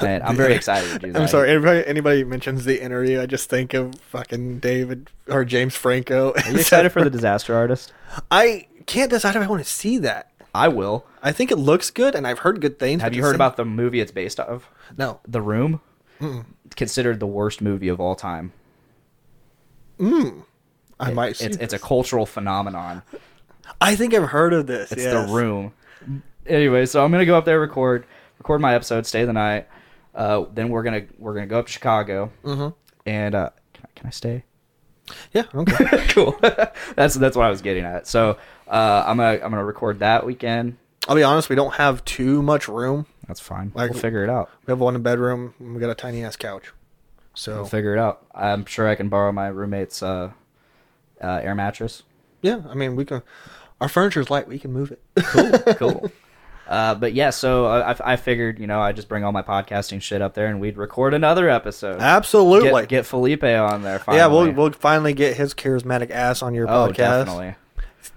And I'm very excited to do that. I'm sorry. Anybody, anybody mentions the interview, I just think of fucking David or James Franco. Are you excited for the Disaster Artist? I can't decide if I want to see that. I will. I think it looks good, and I've heard good things. Have you heard same- about the movie it's based off? No. The Room. Considered the worst movie of all time. Mm. I might see. It's it's a cultural phenomenon. I think I've heard of this. It's yes. the room. Anyway, so I'm gonna go up there, record, record my episode, stay the night. Uh, then we're gonna we're gonna go up to Chicago, Mhm. and uh, can I, can I stay? Yeah. Okay. cool. that's that's what I was getting at. So uh, I'm gonna I'm gonna record that weekend. I'll be honest. We don't have too much room. That's fine. Like- we'll figure it out. We have one bedroom. And we got a tiny ass couch. So We'll figure it out. I'm sure I can borrow my roommate's uh, uh, air mattress. yeah, I mean we can. Our furniture's light. We can move it. Cool, cool. Uh, but yeah, so I, I- figured, you know, I just bring all my podcasting shit up there, and we'd record another episode. Absolutely. Get, get Felipe on there. Finally. Yeah, we'll we'll finally get his charismatic ass on your Oh, podcast. definitely.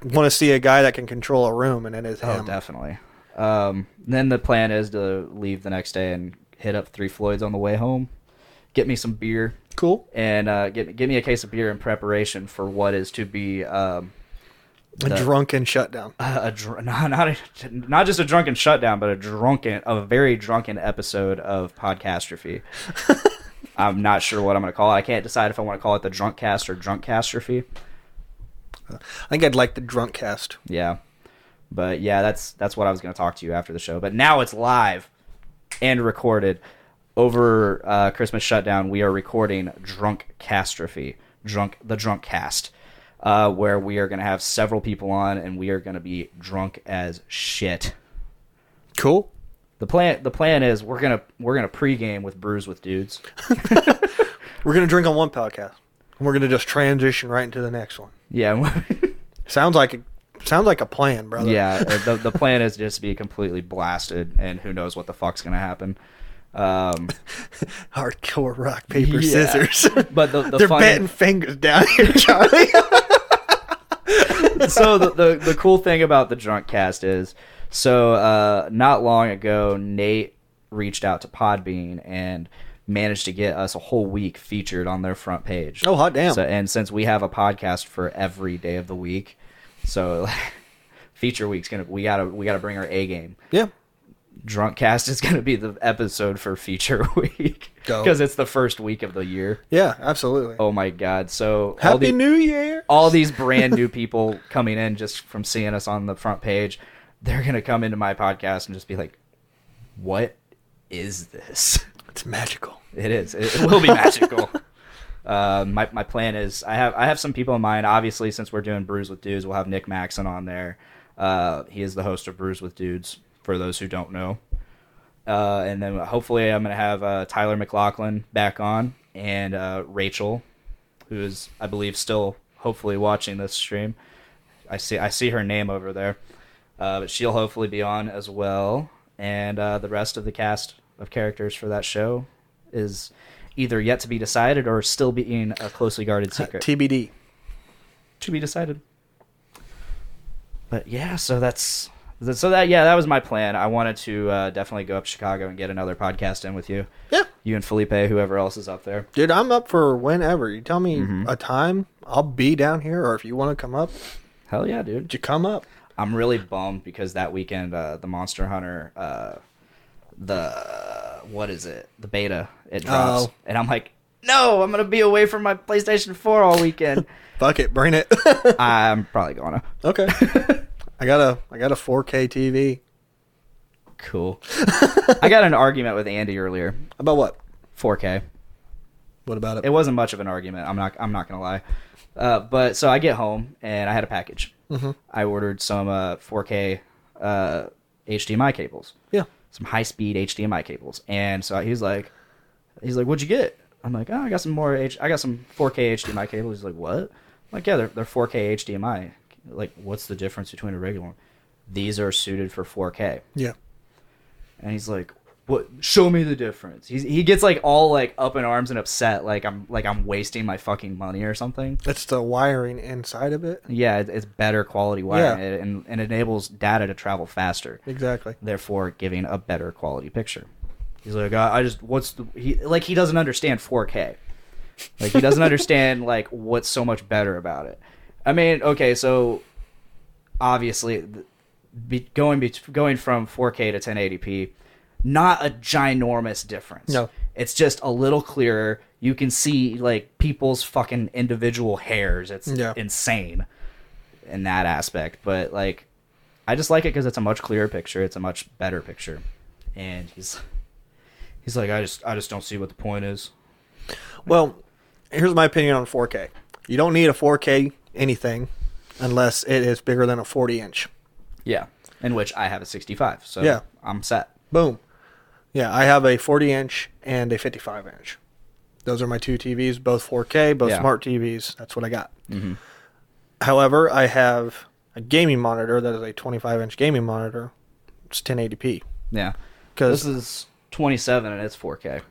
Want to see a guy that can control a room, and it is Oh, him. definitely. Um, then the plan is to leave the next day and hit up Three Floyds on the way home, get me some beer. Cool. And uh, get get me a case of beer in preparation for what is to be um, A the- drunken shutdown. a, a dr- not not a, not just a drunken shutdown, but a drunken, a very drunken episode of Podcastrophe. I'm not sure what I'm going to call it. I can't decide if I want to call it the drunk cast or drunk castrophe. I think I'd like the drunk cast. Yeah, but yeah, that's that's what I was going to talk to you after the show. But now it's live and recorded over uh, Christmas shutdown. We are recording drunk castrophe, drunk the drunk cast. Uh, where we are going to have several people on, and we are going to be drunk as shit. Cool. The plan the plan is we're gonna we're gonna pregame with brews with dudes. We're gonna drink on one podcast, and we're gonna just transition right into the next one. Yeah, Sounds like a sounds like a plan, brother. yeah. uh, The the plan is just to be completely blasted, and who knows what the fuck's gonna happen. Um, Hardcore rock paper Yeah. scissors. But the- the they're funny- betting fingers down here, Charlie. So the, the the cool thing about the drunk cast is so uh, not long ago Nate reached out to Podbean and managed to get us a whole week featured on their front page. Oh, hot damn. So and since we have a podcast for every day of the week, so feature week's gonna we gotta we gotta bring our A game. yeah. Drunk cast is gonna be the episode for feature week because it's the first week of the year. Yeah, absolutely. Oh my god! So Happy the- New Year. all these brand new people coming in just from seeing us on the front page, they're gonna come into my podcast and just be like, "What is this?" It's magical. It is. It, it will be magical. uh, my my plan is I have I have some people in mind. Obviously, since we're doing Brews with Dudes, we'll have Nick Maxon on there. Uh, he is the host of Brews with Dudes. For those who don't know, uh, and then hopefully I'm gonna have uh, Tyler McLaughlin back on and uh, Rachel, who is I believe still hopefully watching this stream. I see I see her name over there, uh, but she'll hopefully be on as well. And uh, the rest of the cast of characters for that show is either yet to be decided or still being a closely guarded secret. TBD. to be decided. But yeah, so that's so that yeah, that was my plan. I wanted to uh, definitely go up to Chicago and get another podcast in with you. Yeah. You and Felipe, whoever else is up there. Dude, I'm up for whenever. You tell me Mm-hmm. a time, I'll be down here. Or if you want to come up, Hell yeah, dude. you come up. I'm really bummed because that weekend, uh, the Monster Hunter, uh, the what is it? The beta it drops, Oh. and I'm like, no, I'm gonna be away from my PlayStation 4 all weekend. Fuck it, bring it. I'm probably gonna. okay. I got a I got a 4K TV. Cool. I got an argument with Andy earlier. About what? 4K. What about it? It wasn't much of an argument. I'm not. I'm not gonna lie. Uh, but so I get home and I had a package. Mhm. I ordered some uh, 4K uh, HDMI cables. Yeah. Some high speed HDMI cables. And so he's like, he's like, "What'd you get?" I'm like, "Oh, I got some more H. I got some 4K HDMI cables." He's like, "What?" I'm like, "Yeah, they're they're 4K HDMI. Like, what's the difference between a regular one? These are suited for 4K." Yeah. and he's like what show me the difference He's, he gets like all like up in arms and upset like i'm like i'm wasting my fucking money or something It's the wiring inside of it. yeah it, it's better quality wiring Yeah. it, and, and enables data to travel faster Exactly. therefore giving a better quality picture he's like i, I just what's the he like he doesn't understand 4k like he doesn't understand like what's so much better about it i mean okay so obviously be, going be, going from 4k to 1080p not a ginormous difference No. it's just a little clearer You can see like people's fucking individual hairs. It's Yeah. insane in that aspect. But like, I just like it because it's a much clearer picture. It's a much better picture. And he's he's like, I just I just don't see what the point is. Well, here's my opinion on 4K. You don't need a 4K anything unless it is bigger than a 40 inch. Yeah. In which I have a 65, so Yeah. I'm set. Boom. Yeah, I have a 40 inch and a 55 inch. Those are my two TVs, both 4K, both Yeah. smart TVs. That's what I got. Mhm. However, I have a gaming monitor that is a 25 inch gaming monitor. It's 1080p. Yeah. Because This is 27 and it's 4K.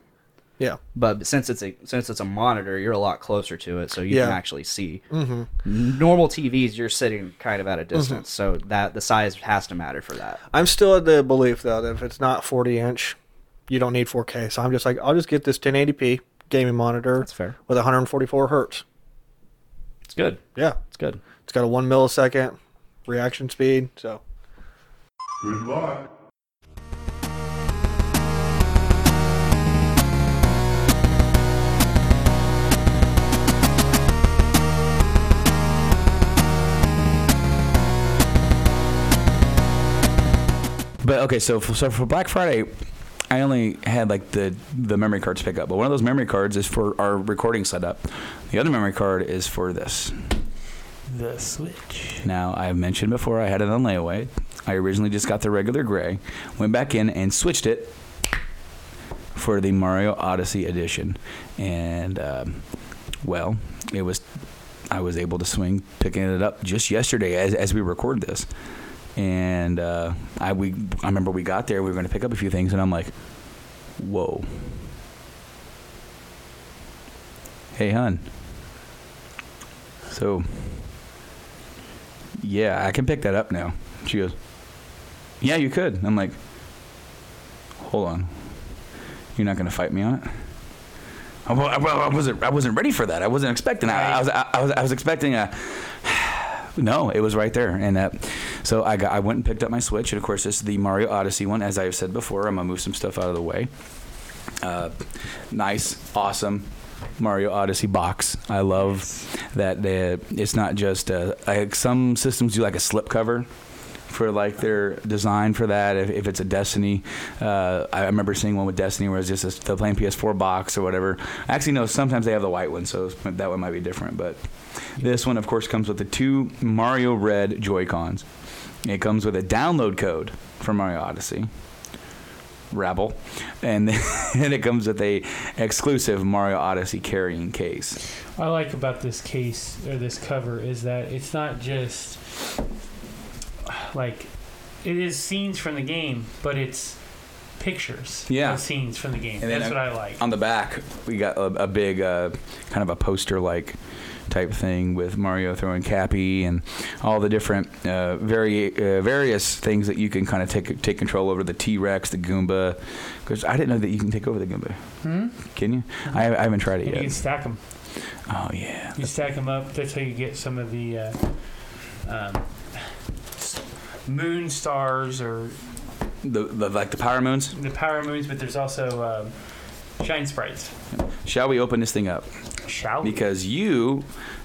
Yeah. But since it's a since it's a monitor, you're a lot closer to it, so you can actually see. Mhm. Normal TVs, you're sitting kind of at a Mm-hmm. distance, so that the size has to matter for that. I'm still of the belief though that if it's not 40 inch, you don't need 4K. So I'm just like, I'll just get this 1080p gaming monitor. That's fair. With 144 hertz. It's good. Yeah, It's good. it's got a one millisecond reaction speed. So Good luck. But okay, so for, so for Black Friday, I only had like the the memory cards pick up, but one of those memory cards is for our recording setup. The other memory card is for this. The Switch. Now I've mentioned before I had it on layaway. I originally just got the regular gray, went back in and switched it for the Mario Odyssey edition, and um, well, it was I was able to swing picking it up just yesterday as as we record this, and uh, I we I remember we got there we were going to pick up a few things and I'm like, whoa, hey hun, so yeah I can pick that up now. She goes, yeah you could. I'm like, hold on, you're not going to fight me on it. I, I, I wasn't. I wasn't ready for that. I wasn't expecting. I, I was. I, I was. I was expecting a. No, it was right there, and uh, so I got. I went and picked up my Switch, and of course, this is the Mario Odyssey one. As I have said before, I'm gonna move some stuff out of the way. Uh, nice, awesome Mario Odyssey box. I love that it's not just uh, like some systems do like a slip cover for like their design for that. If, if it's a Destiny, uh, I remember seeing one with Destiny where it's just a, the plain PS4 box or whatever. Actually, no. Sometimes they have the white one, so that one might be different. But this one, of course, comes with the two Mario Red Joy Cons. It comes with a download code for Mario Odyssey. Rabble, and then it comes with a exclusive Mario Odyssey carrying case. What I like about this case or this cover is that it's not just like it is scenes from the game, but it's pictures Yeah. of scenes from the game. And That's what I like. On the back, we got a, a big uh, kind of a poster like type thing with Mario throwing Cappy and all the different uh, vari- uh, various things that you can kind of take take control over the T Rex, the Goomba. Because I didn't know that you can take over the Goomba. Hmm? Can you? I, I haven't tried it And you yet. can stack them. Oh yeah. You stack them up. That's how you get some of the uh, um, moon stars or The, the like the power moons. the power moons. But there's also um, shine sprites. Shall we open this thing up? Shall we? Because you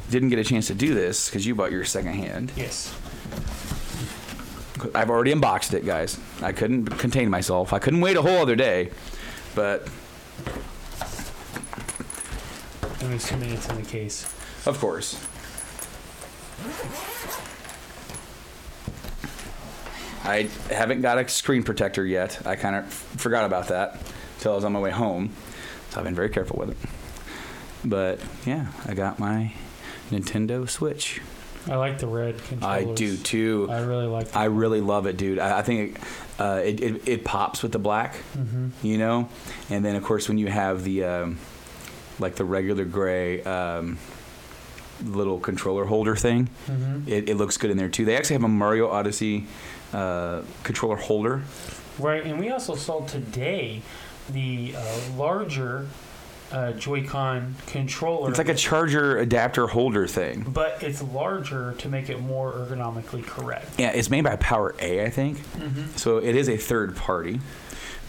didn't get a chance to do this because you bought your second hand. Yes. I've already unboxed it, guys. I couldn't contain myself. I couldn't wait a whole other day, but I'm assuming it's in the case. of course. I haven't got a screen protector yet. I kind of forgot about that until I was on my way home, so I've been very careful with it. But yeah, I got my Nintendo Switch. I like the red controllers. I do too. I really like. Them. I really love it, dude. I, I think it, uh, it, it it pops with the black, Mhm. you know, and then of course when you have the um, like the regular gray um, little controller holder thing, Mhm. it, it looks good in there too. They actually have a Mario Odyssey uh, controller holder. Right, and we also saw today the uh, larger uh, Joy-Con controller. It's like a charger adapter holder thing. but it's larger to make it more ergonomically correct. Yeah, it's made by Power A, I think. Mhm. So it is a third party.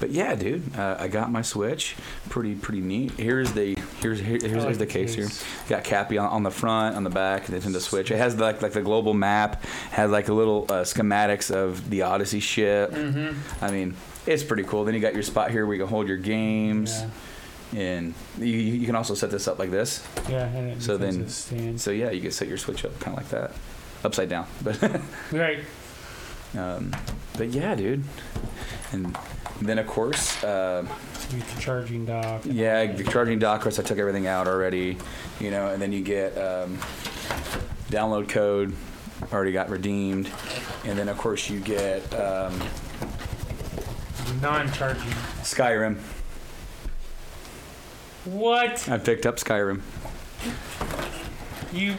But yeah, dude, uh, I got my Switch. Pretty pretty neat. Here's the here's here, here's, here's the the case here. Got Cappy on, on the front, on the back, and Nintendo Switch. It has like like the global map. Has like a little uh, schematics of the Odyssey ship. Mm-hmm. I mean, it's pretty cool. Then you got your spot here where you can hold your games, and you, you can also set this up like this. Yeah, So then, stand. so yeah, you can set your Switch up kind of like that, upside down. But Right. um, but yeah, dude. And then of course, You get the charging dock. yeah, the charging dock. Of course, I took everything out already. You know, and then you get um, download code. Already got redeemed, and then of course you get um, Non-charging. Skyrim. What? I picked up Skyrim. You?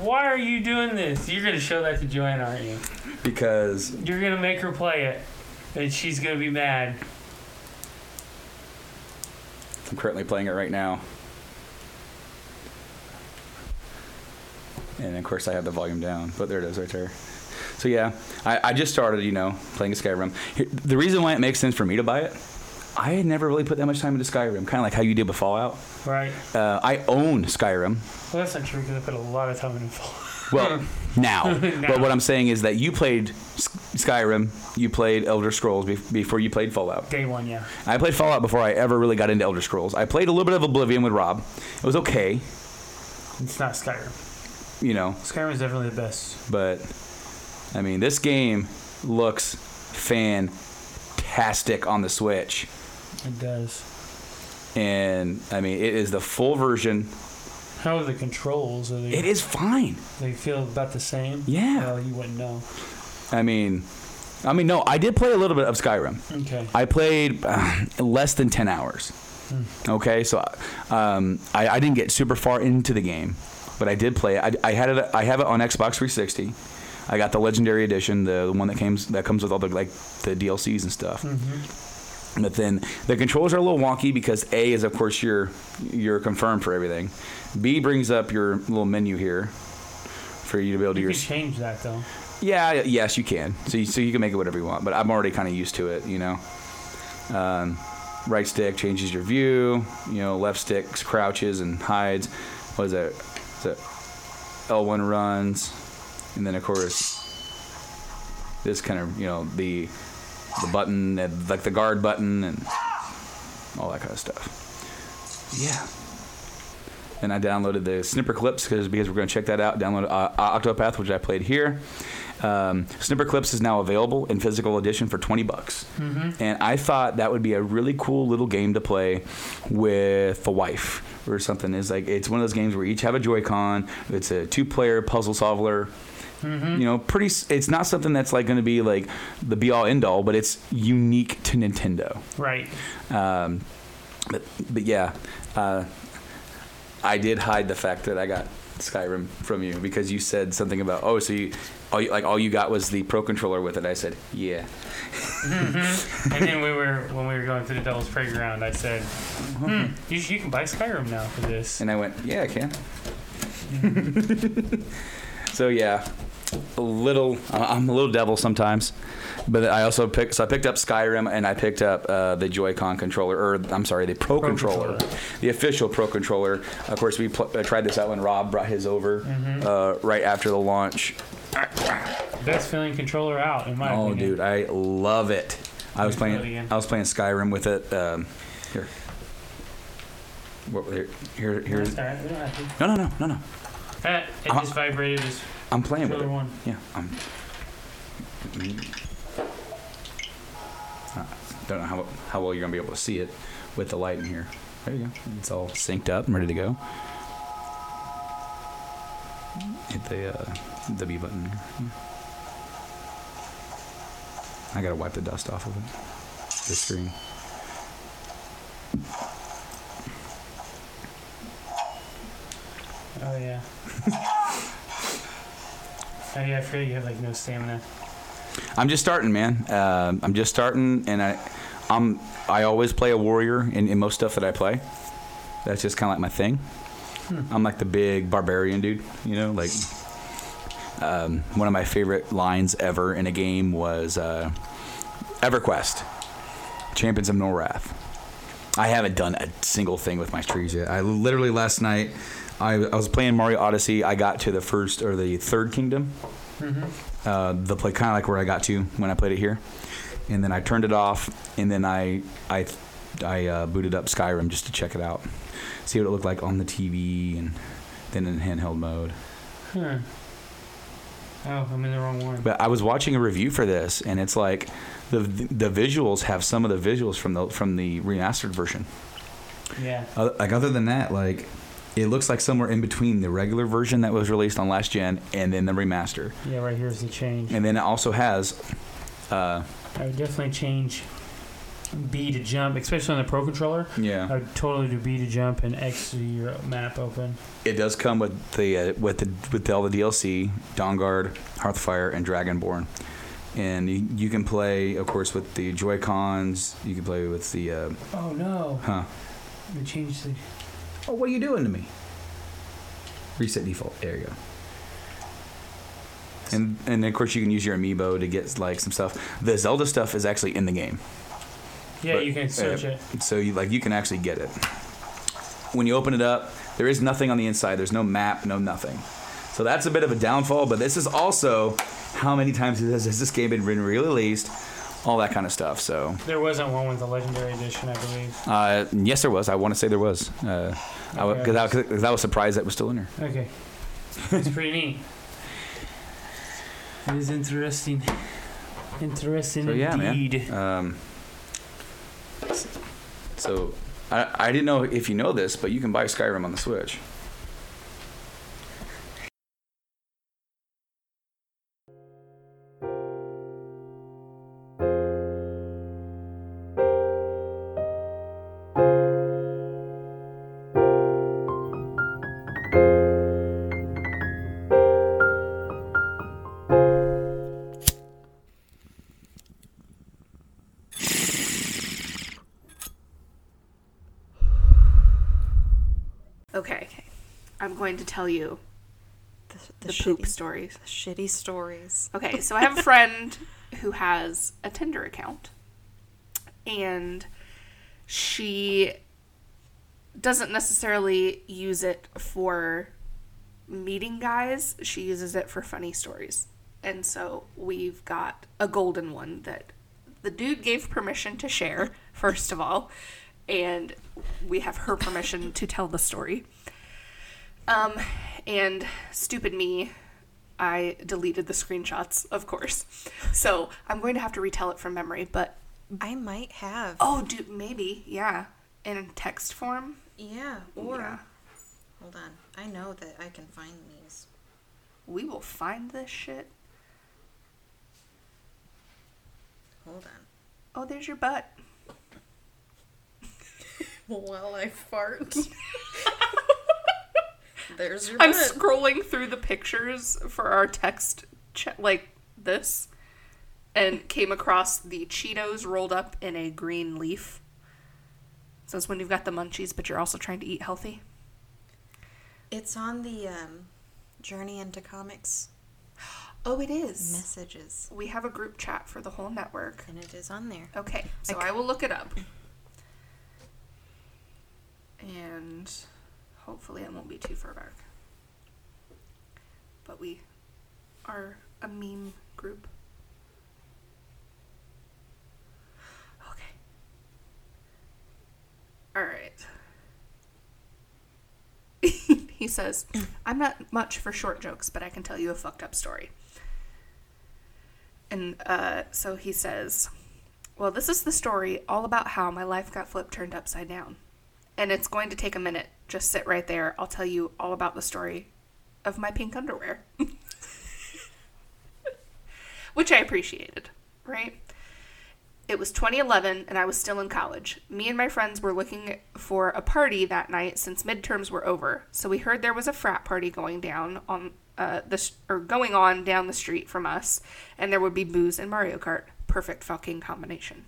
Why are you doing this? You're gonna show that to Joanne, aren't you? because You're gonna make her play it, and she's gonna be mad. I'm currently playing it right now. And of course, I have the volume down, but there it is right there. So yeah, I, I just started, you know, playing Skyrim. The reason why it makes sense for me to buy it, I had never really put that much time into Skyrim, kind of like how you did with Fallout. Right. Uh, I own Skyrim. Well, that's not true because I put a lot of time into Fallout. Well, now. Now. But what I'm saying is that you played Skyrim, you played Elder Scrolls bef- before you played Fallout. Day one, yeah. I played Fallout before I ever really got into Elder Scrolls. I played a little bit of Oblivion with Rob. It was okay, It's not Skyrim. you know, Skyrim is definitely the best. but I mean, this game looks fantastic on the Switch. It does. And I mean, it is the full version. How are the controls? Are they, It is fine. They feel about the same. Yeah. Well, you wouldn't know. I mean, I mean, no, I did play a little bit of Skyrim. Okay. I played uh, less than 10 hours. Okay, so um, I, I didn't get super far into the game, but I did play it. I, I had it. I have it on Xbox 360. I got the Legendary Edition, the one that comes that comes with all the like the DLCs and stuff. But then the controls are a little wonky because A is of course you're you're confirmed for everything. B brings up your little menu here for you to be able to You your can change that though. yeah, yes, you can. So you, so you can make it whatever you want. But I'm already kind of used to it, you know. Um, right stick changes your view. You know, left stick crouches and hides. What is that? Is that L1 runs, and then of course this kind of you know the the button like the guard button and all that kind of stuff. Yeah. And I downloaded the Snipperclips because because we're going to check that out. Downloaded uh, Octopath, which I played here. Um, Snipperclips is now available in physical edition for twenty bucks, Mhm. and I thought that would be a really cool little game to play with the wife or something. Is like it's one of those games where you each have a Joy-Con. It's a two-player puzzle solver. Mhm. You know, pretty. It's not something that's like going to be like the be-all end-all, but it's unique to Nintendo. Right. Um, but, but yeah, uh, I did hide the fact that I got Skyrim from you because you said something about oh, so you, all you like all you got was the Pro controller with it. I said yeah. Mhm. and then we were when we were going through the Devil's Playground, I said, "Hmm, you, you can buy Skyrim now for this." And I went yeah, I can. so yeah, a little. I'm a little devil sometimes, but I also picked. So I picked up Skyrim and I picked up uh, the Joy-Con controller, or I'm sorry, the Pro, Pro controller, controller. the official Pro controller. Of course, we pl- uh, tried this out when Rob brought his over Mhm. uh, right after the launch. Best feeling controller out in my Oh, opinion. dude, I love it. I was playing. again. I was playing Skyrim with it. Um, here. What, here, here, here's. That's all right, we don't have to. No, no, no, no, no. Uh, it Uh-huh. just vibrated. As I'm playing with it. one. Yeah, I'm. Uh, don't know how how well you're gonna be able to see it with the light in here. There you go. It's all synced up and ready to go. Hit the uh, W button. Yeah. I gotta wipe the dust off of it. The screen. Oh yeah. oh yeah, I forget you have like no stamina. I'm just starting, man. Uh, I'm just starting, and I, I'm I always play a warrior in, in most stuff that I play. That's just kind of like my thing. Hmm. I'm like the big barbarian dude, you know. Like um, one of my favorite lines ever in a game was uh, EverQuest. Champions of Norrath. I haven't done a single thing with my trees yet. I literally last night, I, I was playing Mario Odyssey. I got to the first or the third kingdom, uh, the play kind of like where I got to when I played it here, and then I turned it off, and then I I I uh, booted up Skyrim just to check it out, see what it looked like on the TV, and then in handheld mode. Huh. Oh, I'm in the wrong one. But I was watching a review for this, and it's like the the visuals have some of the visuals from the from the remastered version. Yeah. Uh, like other than that, like it looks like somewhere in between the regular version that was released on last gen and then the remaster. Yeah, right here's the change. And then it also has. Uh, I would definitely change B to jump, especially on the Pro controller. Yeah. I would totally do B to jump and X to your map open. it does come with the uh, with the with all the DLC, Dawnguard, Hearthfire, and Dragonborn. And you, you can play, of course, with the Joy Cons. You can play with the. Uh, Oh no! huh. They changed the. Oh, what are you doing to me? Reset default. There you go. And and of course you can use your amiibo to get like some stuff. The Zelda stuff is actually in the game. Yeah, But, you can search uh, it. So you like you can actually get it. When you open it up, there is nothing on the inside. There's no map, no nothing. So that's a bit of a downfall. But this is also how many times has has this game been released? All that kind of stuff. So There wasn't one with the Legendary Edition, I believe. uh, yes, there was. I want to say there was. Uh, Okay. Because I, 'cause I was surprised that was still in there. Okay. it's pretty neat. It is interesting. Interesting So yeah, indeed. man. Um, so I, I didn't know if you know this, but you can buy Skyrim on the Switch. Going to tell you The, the, shitty, poop stories. the shitty stories. Okay, so I have a friend who has a Tinder account. And she doesn't necessarily use it for meeting guys, she uses it for funny stories. And so we've got a golden one that the dude gave permission to share, first of all, and we have her permission to tell the story. Um, and stupid me, I deleted the screenshots, of course. So I'm going to have to retell it from memory, but I might have. oh, dude, maybe, yeah, in text form. Yeah, or Yeah. hold on. I know that I can find these. We will find this shit. Hold on. Oh, there's your butt. While I fart. There's your I'm butt. scrolling through the pictures for our text, ch- like this, and came across the Cheetos rolled up in a green leaf. So it's when you've got the munchies, but you're also trying to eat healthy. It's on the um, Journey into Comics Oh, it is. messages, We have a group chat for the whole network. and it is on there. Okay, so I I will look it up. And hopefully it won't be too far back. But we are a meme group. Okay. Alright. he says, I'm not much for short jokes, but I can tell you a fucked up story. And uh, so he says, Well, this is the story all about how my life got flipped turned upside down. And it's going to take a minute. Just sit right there. I'll tell you all about the story of my pink underwear. Which I appreciated, right? It was 2011 and I was still in college. Me and my friends were looking for a party that night since midterms were over. So we heard there was a frat party going down on uh, the or going on down the street from us, and there would be booze and Mario Kart. Perfect fucking combination.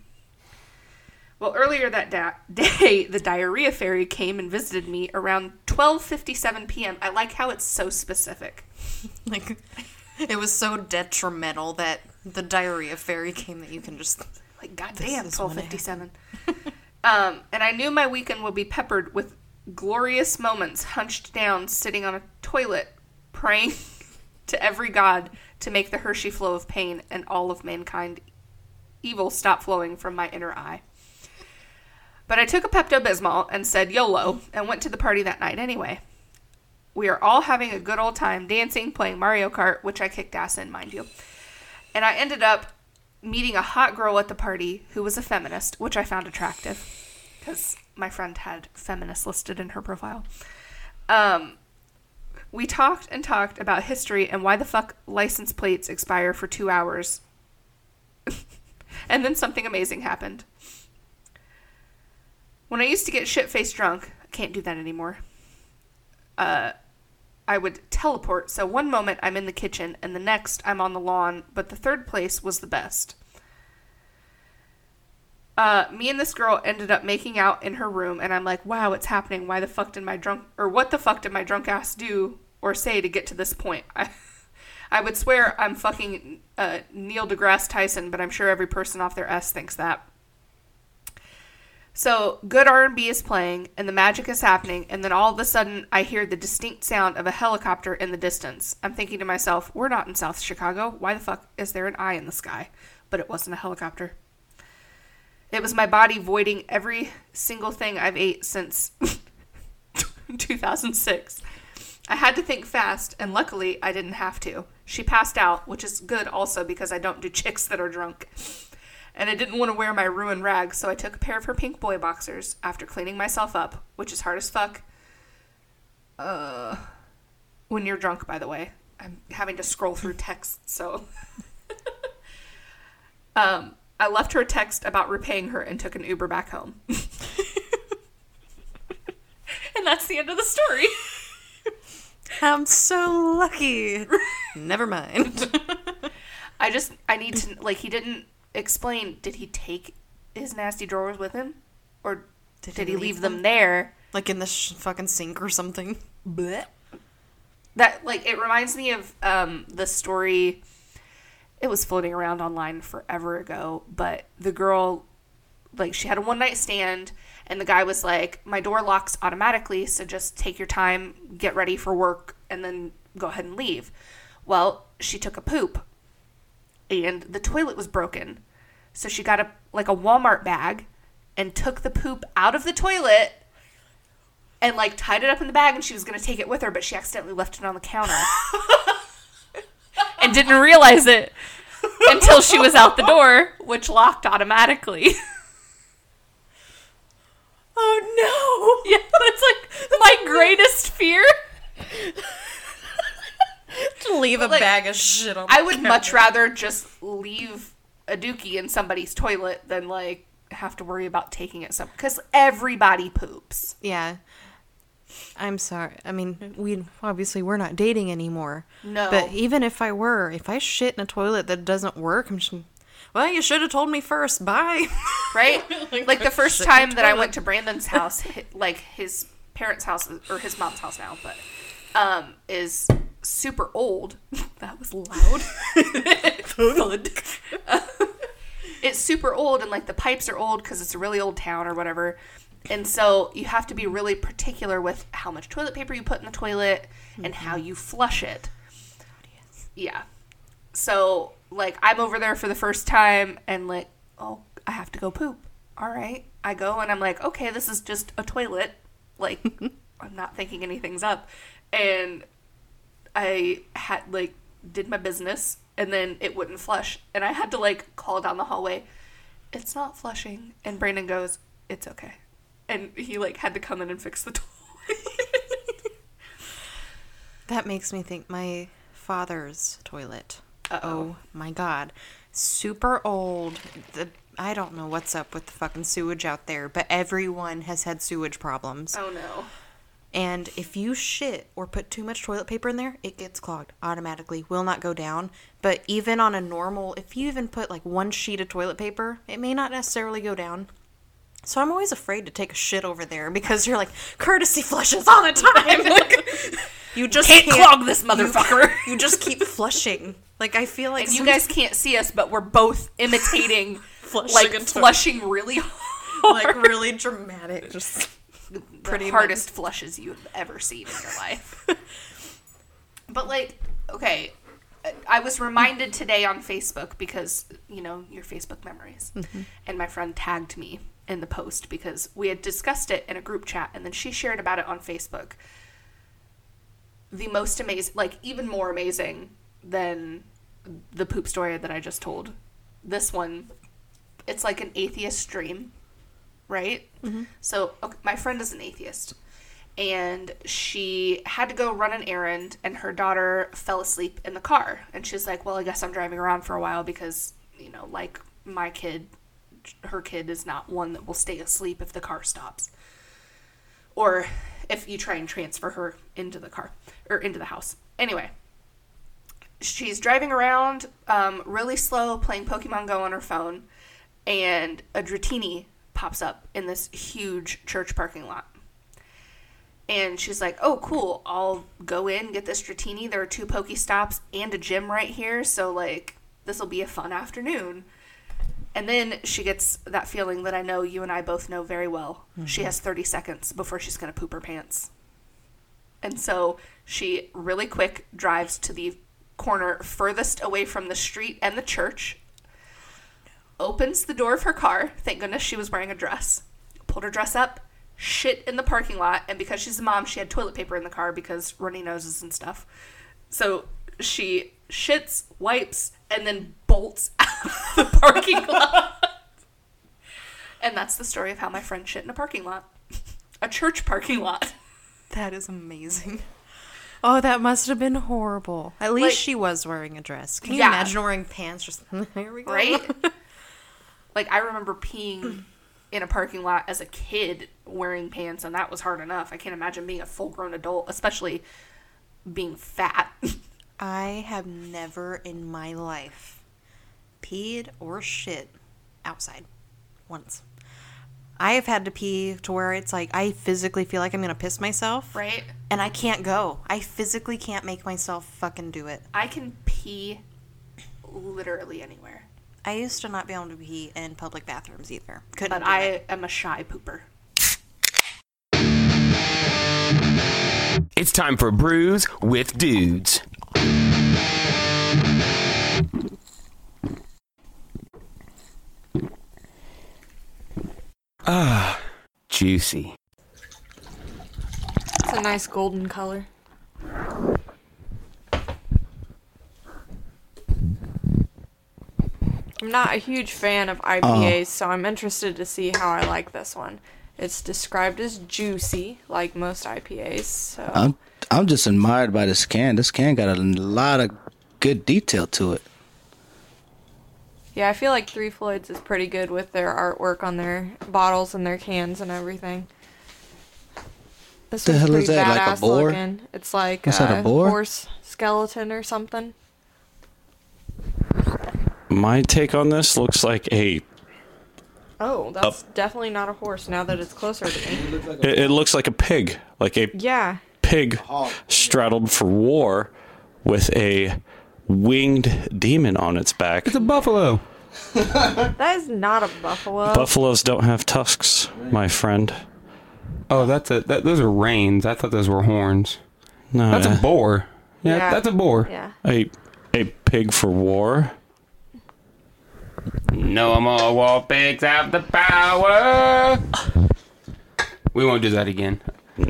Well, earlier that da- day, the diarrhea fairy came and visited me around 12:57 p.m. I like how it's so specific. Like, it was so detrimental that the diarrhea fairy came that you can just Like, goddamn, is when twelve it fifty seven. um, and I knew my weekend would be peppered with glorious moments, hunched down, sitting on a toilet, praying to every god to make the Hershey flow of pain and all of mankind evil stop flowing from my inner eye. But I took a Pepto Bismol and said YOLO and went to the party that night anyway. We are all having a good old time dancing, playing Mario Kart, which I kicked ass in, mind you. And I ended up meeting a hot girl at the party who was a feminist, which I found attractive because my friend had feminist listed in her profile. Um, we talked and talked about history and why the fuck license plates expire for two hours. and then something amazing happened. When I used to get shit faced drunk, I can't do that anymore. Uh, I would teleport. So one moment I'm in the kitchen, and the next I'm on the lawn. But the third place was the best. Uh, me and this girl ended up making out in her room, and I'm like, "Wow, it's happening! Why the fuck did my drunk or what the fuck did my drunk ass do or say to get to this point?" I, I would swear I'm fucking uh, Neil deGrasse Tyson, but I'm sure every person off their s thinks that. So good R&B is playing and the magic is happening and then all of a sudden I hear the distinct sound of a helicopter in the distance. I'm thinking to myself, we're not in South Chicago. Why the fuck is there an eye in the sky? But it wasn't a helicopter. It was my body voiding every single thing I've ate since 2006. I had to think fast and luckily I didn't have to. She passed out, which is good also because I don't do chicks that are drunk and I didn't want to wear my ruined rags, so I took a pair of her pink boy boxers after cleaning myself up, which is hard as fuck. Uh, when you're drunk, by the way, I'm having to scroll through text, so. um, I left her a text about repaying her and took an Uber back home. and that's the end of the story. I'm so lucky. Never mind. I just I need to like he didn't explain did he take his nasty drawers with him or did, he, leave, them? there Like in the sh- fucking sink or something. Blech. that like it reminds me of um the story it was floating around online forever ago but the girl like she had a one night stand and the guy was like my door locks automatically so just take your time get ready for work and then go ahead and leave well she took a poop and the toilet was broken. So she got a like a walmart bag and took the poop out of the toilet and like tied it up in the bag and she was going to take it with her but she accidentally left it on the counter. And didn't realize it until she was out the door which locked automatically. Oh no. Yeah that's like my greatest fear leave a Like, bag of shit on. i would much rather just leave a dookie in somebody's toilet than like have to worry about taking it some because everybody poops Yeah. I'm sorry. I mean, we obviously we're not dating anymore. No. But even if I were, if I shit in a toilet that doesn't work, I'm just well, you should have told me first. Bye. right? like the first time that I went to Brandon's house, like his parents' house or his mom's house now, but um, is super old. that was loud. Thud. it's super old, and like the pipes are old because it's a really old town or whatever. And so you have to be really particular with how much toilet paper you put in the toilet and how mm-hmm. you flush it. Yeah. So like I'm over there for the first time and like, oh, I have to go poop. All right. I go and I'm like, okay, this is just a toilet. Like I'm not thinking anything's up. And I had like did my business and then it wouldn't flush and I had to like call down the hallway. It's not flushing. And Brandon goes, "It's okay." And he like had to come in and fix the toilet. That makes me think my father's toilet. Oh my god. Super old. The I don't know what's up with the fucking sewage out there, but everyone has had sewage problems. Oh no. And if you shit or put too much toilet paper in there, it gets clogged automatically. Will not go down. But even on a normal, if you even put like one sheet of toilet paper, it may not necessarily go down. So I'm always afraid to take a shit over there because you're like courtesy flushes all the time. Like, you just Can't clog this motherfucker. You, just keep flushing. Like I feel like and you guys can't see us, but we're both imitating Flushing like flushing really hard. like really dramatic. Just pretty pretty hardest flushes you've ever seen in your life. but like, okay, I was reminded today on Facebook because you know your Facebook memories, Mhm. and my friend tagged me in the post because we had discussed it in a group chat, and then she shared about it on Facebook. The most amazing, like even more amazing than the poop story that I just told. This one, it's like an atheist dream, right? Mhm. So okay, my friend is an atheist, and she had to go run an errand, and her daughter fell asleep in the car, and she's like, "Well, I guess I'm driving around for a while because you know, like my kid, her kid is not one that will stay asleep if the car stops, or if you try and transfer her into the car or into the house. Anyway." she's driving around um, really slow playing pokemon go on her phone and a dratini pops up in this huge church parking lot. And she's like oh cool. I'll go in get this dratini there are two pokestops and a gym right here so like this will be a fun afternoon. And then she gets that feeling that i know you and i both know very well. She Mhm. has 30 seconds before she's going to poop her pants. And so she really quick drives to the corner furthest away from the street and the church, opens the door of her car. Thank goodness she was wearing a dress. Pulled her dress up, shit in the parking lot, and because she's a mom, she had toilet paper in the car because runny noses and stuff. So she shits, wipes, and then bolts out of the parking lot. And that's the story of how my friend shit in a parking lot. A church parking lot. That is amazing. Oh, that must have been horrible. At least Like- she was wearing a dress. Can you Yeah. imagine wearing pants? Just here we go. right? Like I remember peeing in a parking lot as a kid wearing pants, and that was hard enough. I can't imagine being a full-grown adult, especially being fat. I have never in my life peed or shit outside once. I have had to pee to where it's like I physically feel like I'm gonna piss myself. Right. And I can't go. I physically can't make myself fucking do it. I can pee literally anywhere, I used to not be able to pee in public bathrooms either. Couldn't but I it. am a shy pooper. It's time for Brews with Dudes. Ah, juicy. It's a nice golden color. I'm not a huge fan of oh. IPAs, so I'm interested to see how I like this one. It's described as juicy, like most IPAs. So I'm I'm just admired by this can. This can got a lot of good detail to it. yeah, I feel like Three Floyds is pretty good with their artwork on their bottles and their cans and everything. This The hell is that, like a boar? looking. It's like Is that a boar? horse skeleton or something. My take on this looks like a. Oh, that's definitely not a horse. Now that it's closer to me. It, it looks like a pig, like a Yeah. pig straddled for war with a winged demon on its back. It's a buffalo. That is not a buffalo. Buffaloes don't have tusks, my friend. Oh, that's a that, those are reins. I thought those were horns. No, That's yeah. a boar. Yeah, Yeah. that's a boar. Yeah. A a pig for war. No more war pigs have the power. We won't do that again.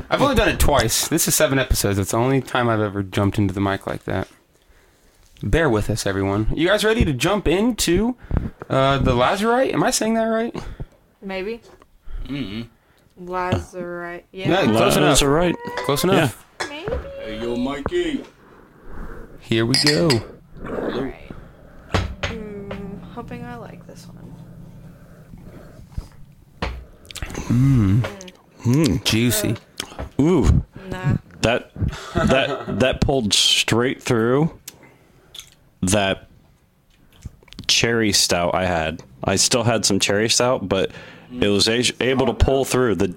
I've only done it twice. This is seven episodes. It's the only time I've ever jumped into the mic like that. Bear with us, everyone. You guys ready to jump into uh, the Lazarite? Am I saying that right? Maybe. Mm-mm. Lazarite. Yeah, Yeah. close enough. Lazarite. Close enough. Hey, yo, Mikey. Here we go. Mm, hoping I like this one. Mmm. Mmm. Juicy. Ooh. Nah. That that that pulled straight through that cherry stout I had. I still had some cherry stout, but it was a- able to pull through the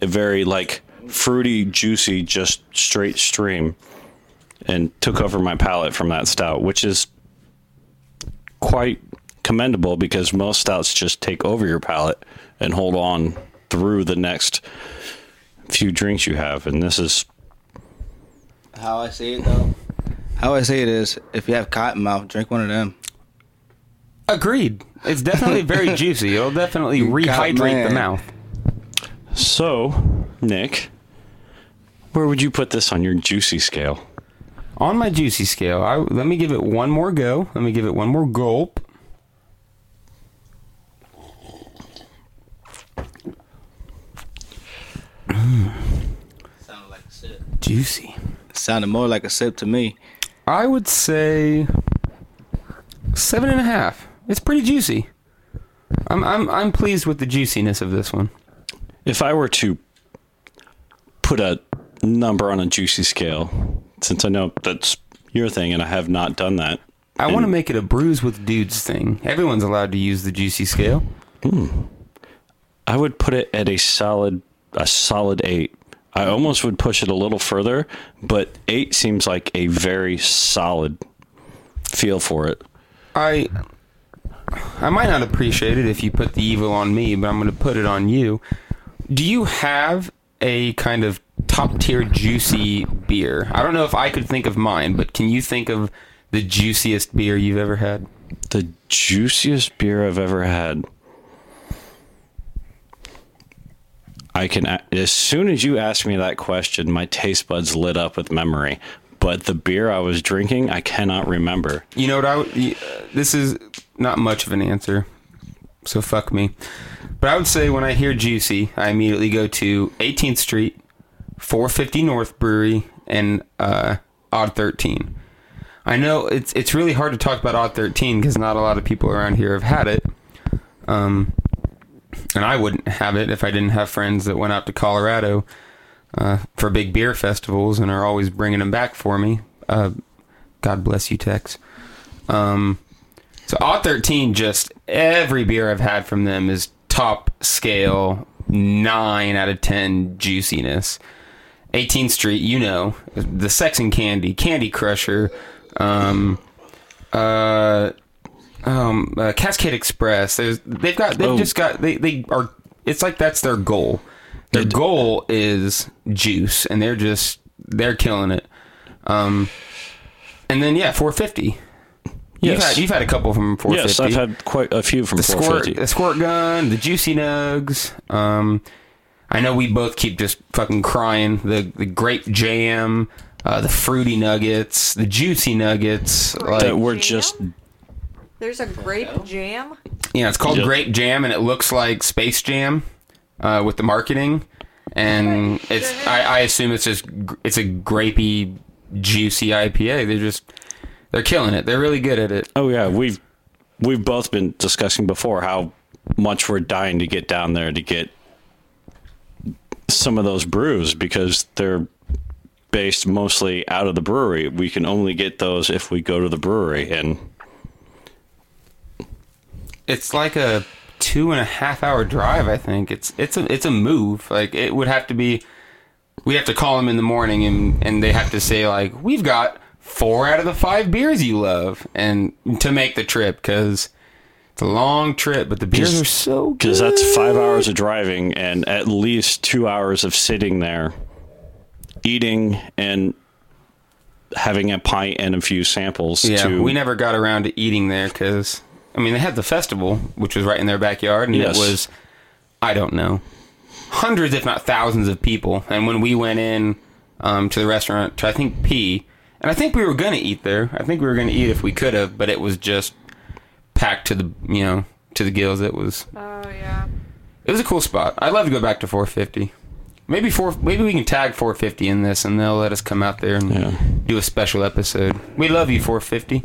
very like fruity, juicy, just straight stream, and took over my palate from that stout, which is quite commendable because most stouts just take over your palate and hold on through the next few drinks you have, and this is How I see it though, how I see it is, if you have cotton mouth, drink one of them. Agreed. It's definitely very juicy. It'll definitely rehydrate the mouth. So, Nick, where would you put this on your juicy scale? On my juicy scale, I, let me give it one more go. Let me give it one more gulp. Sounded like a sip. Juicy. Sounded more like a sip to me. I would say seven and a half. It's pretty juicy. I'm I'm I'm pleased with the juiciness of this one. If I were to put a number on a juicy scale, since I know that's your thing and I have not done that, I want to make it a Brews with Dudes thing. Everyone's allowed to use the juicy scale. Hmm. I would put it at a solid a solid eight. I almost would push it a little further, but eight seems like a very solid feel for it. I I might not appreciate it if you put the evil on me, but I'm going to put it on you. Do you have a kind of top tier juicy beer? I don't know if I could think of mine, but can you think of the juiciest beer you've ever had? The juiciest beer I've ever had. I can as soon as you asked me that question, my taste buds lit up with memory. But the beer I was drinking, I cannot remember. You know what I would, this is not much of an answer. So fuck me. But I would say when I hear juicy, I immediately go to 18th Street, 450 North Brewery, and uh, Odd 13. I know it's it's really hard to talk about Odd 13 because not a lot of people around here have had it. Um, and I wouldn't have it if I didn't have friends that went out to Colorado uh, for big beer festivals and are always bringing them back for me. Uh, God bless you, Tex. Um, so Odd 13, just every beer I've had from them is top scale, 9 out of 10 juiciness. 18th Street, you know, the Sex and Candy, Candy Crusher, um, uh, um, uh, Cascade Express. There's, they've got, they've Oh. just got, they, they are, it's like that's their goal. Their goal is juice, and they're just, they're killing it. Um, and then, yeah, 450. You've Yes. had, you've had a couple from 450 Yes, I've had quite a few from the squirt, 450. the squirt gun, the juicy nugs. Um, I know we both keep just fucking crying. The the grape jam, uh, the fruity nuggets, the juicy nuggets. Like, that were just There's a grape jam. yeah, it's called grape jam, and it looks like Space Jam uh, with the marketing. And it's I, I assume it's just gr- it's a grapey, juicy IPA. They're just they're killing it. They're really good at it. Oh yeah, we've we've both been discussing before how much we're dying to get down there to get some of those brews because they're based mostly out of the brewery. We can only get those if we go to the brewery and it's like a two and a half hour drive. I think it's it's a it's a move. Like it would have to be. We have to call them in the morning, and and they have to say like we've got four out of the five beers you love, and to make the trip because it's a long trip, but the beers are so good. because that's five hours of driving and at least two hours of sitting there, eating and having a pint and a few samples. Yeah, to we never got around to eating there because I mean they had the festival, which was right in their backyard, and Yes. it was I don't know hundreds, if not thousands, of people. And when we went in um, to the restaurant to I think pee, and I think we were gonna eat there. I think we were gonna eat if we could have, but it was just packed to the you know to the gills. It was Oh yeah. it was a cool spot. I'd love to go back to 450. Maybe four. Maybe we can tag 450 in this, and they'll let us come out there and do a special episode. We love you, 450.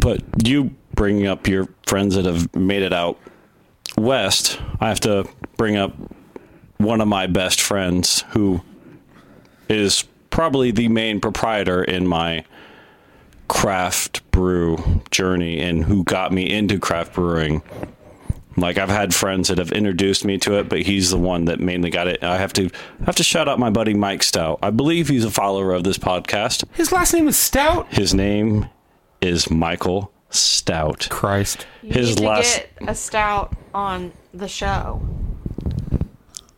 But you bringing up your friends that have made it out west, I have to bring up one of my best friends who is probably the main proprietor in my craft brew journey and who got me into craft brewing. Like I've had friends that have introduced me to it, but he's the one that mainly got it. I have to I have to shout out my buddy Mike Stout. I believe he's a follower of this podcast. His last name is Stout. His name is Michael stout. Christ. You His need to last get a stout on the show.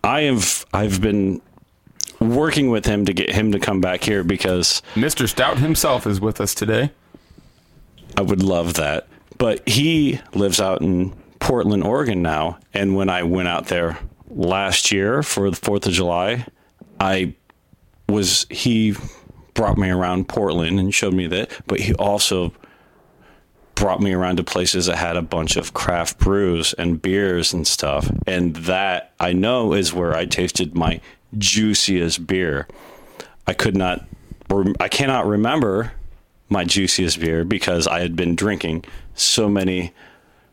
I have I've been working with him to get him to come back here because Mr. Stout himself is with us today. I would love that. But he lives out in Portland, Oregon now, and when I went out there last year for the 4th of July, I was he brought me around Portland and showed me that, but he also brought me around to places that had a bunch of craft brews and beers and stuff. And that I know is where I tasted my juiciest beer. I could not, I cannot remember my juiciest beer because I had been drinking so many.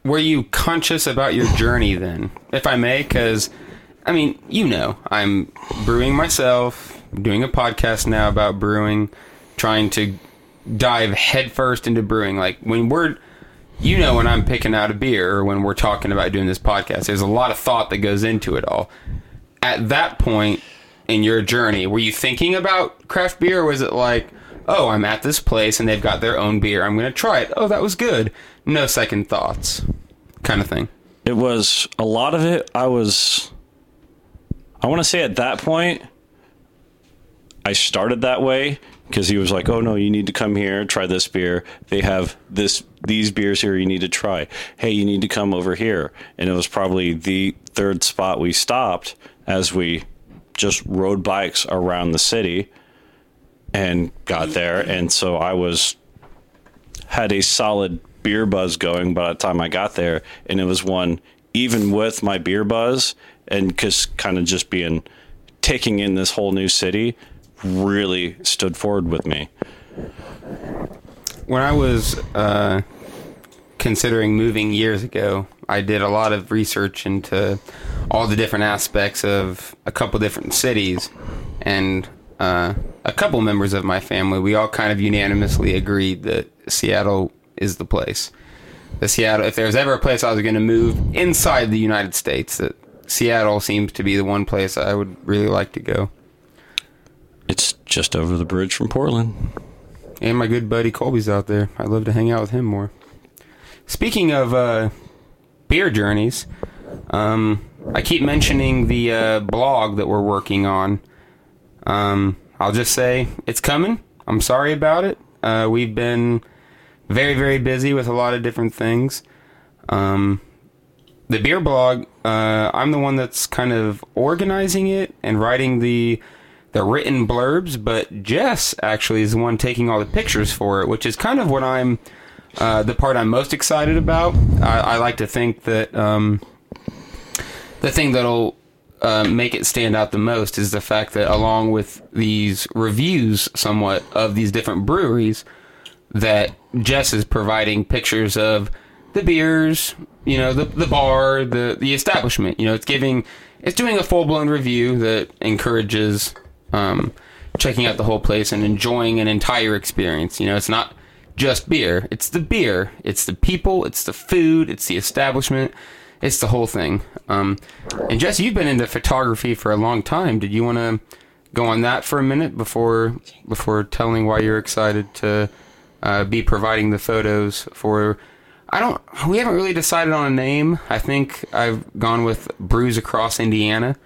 Were you conscious about your journey then, if I may? Because, I mean, you know, I'm brewing myself, doing a podcast now about brewing, trying to dive headfirst into brewing. Like when we're, you know, when I'm picking out a beer or when we're talking about doing this podcast, there's a lot of thought that goes into it all. At that point in your journey, were you thinking about craft beer or was it like, oh, I'm at this place and they've got their own beer. I'm going to try it. Oh, that was good. No second thoughts kind of thing. It was a lot of it. I was, I want to say at that point, I started that way because he was like, "Oh no, you need to come here, try this beer. They have this these beers here you need to try. Hey, you need to come over here." And it was probably the third spot we stopped as we just rode bikes around the city and got there. And so I was had a solid beer buzz going by the time I got there, and it was one even with my beer buzz and just kind of just being taking in this whole new city really stood forward with me. When I was uh, considering moving years ago, I did a lot of research into all the different aspects of a couple different cities, and uh, a couple members of my family, we all kind of unanimously agreed that Seattle is the place. The Seattle, if there's ever a place I was going to move inside the United States, that Seattle seems to be the one place I would really like to go. It's just over the bridge from Portland. And my good buddy Colby's out there. I'd love to hang out with him more. Speaking of uh, beer journeys, um, I keep mentioning the uh, blog that we're working on. Um, I'll just say it's coming. I'm sorry about it. Uh, we've been very, very busy with a lot of different things. Um, the beer blog, uh, I'm the one that's kind of organizing it and writing the the written blurbs, but Jess actually is the one taking all the pictures for it, which is kind of what I'm uh, the part I'm most excited about. I, I like to think that um, the thing that'll uh, make it stand out the most is the fact that along with these reviews, somewhat of these different breweries, that Jess is providing pictures of the beers, you know, the the bar, the the establishment. You know, it's giving, it's doing a full blown review that encourages um, checking out the whole place and enjoying an entire experience. You know, it's not just beer; it's the beer, it's the people, it's the food, it's the establishment, it's the whole thing. Um, and Jess, you've been into photography for a long time. Did you want to go on that for a minute before before telling why you're excited to uh, be providing the photos for? I don't. We haven't really decided on a name. I think I've gone with Brews Across Indiana.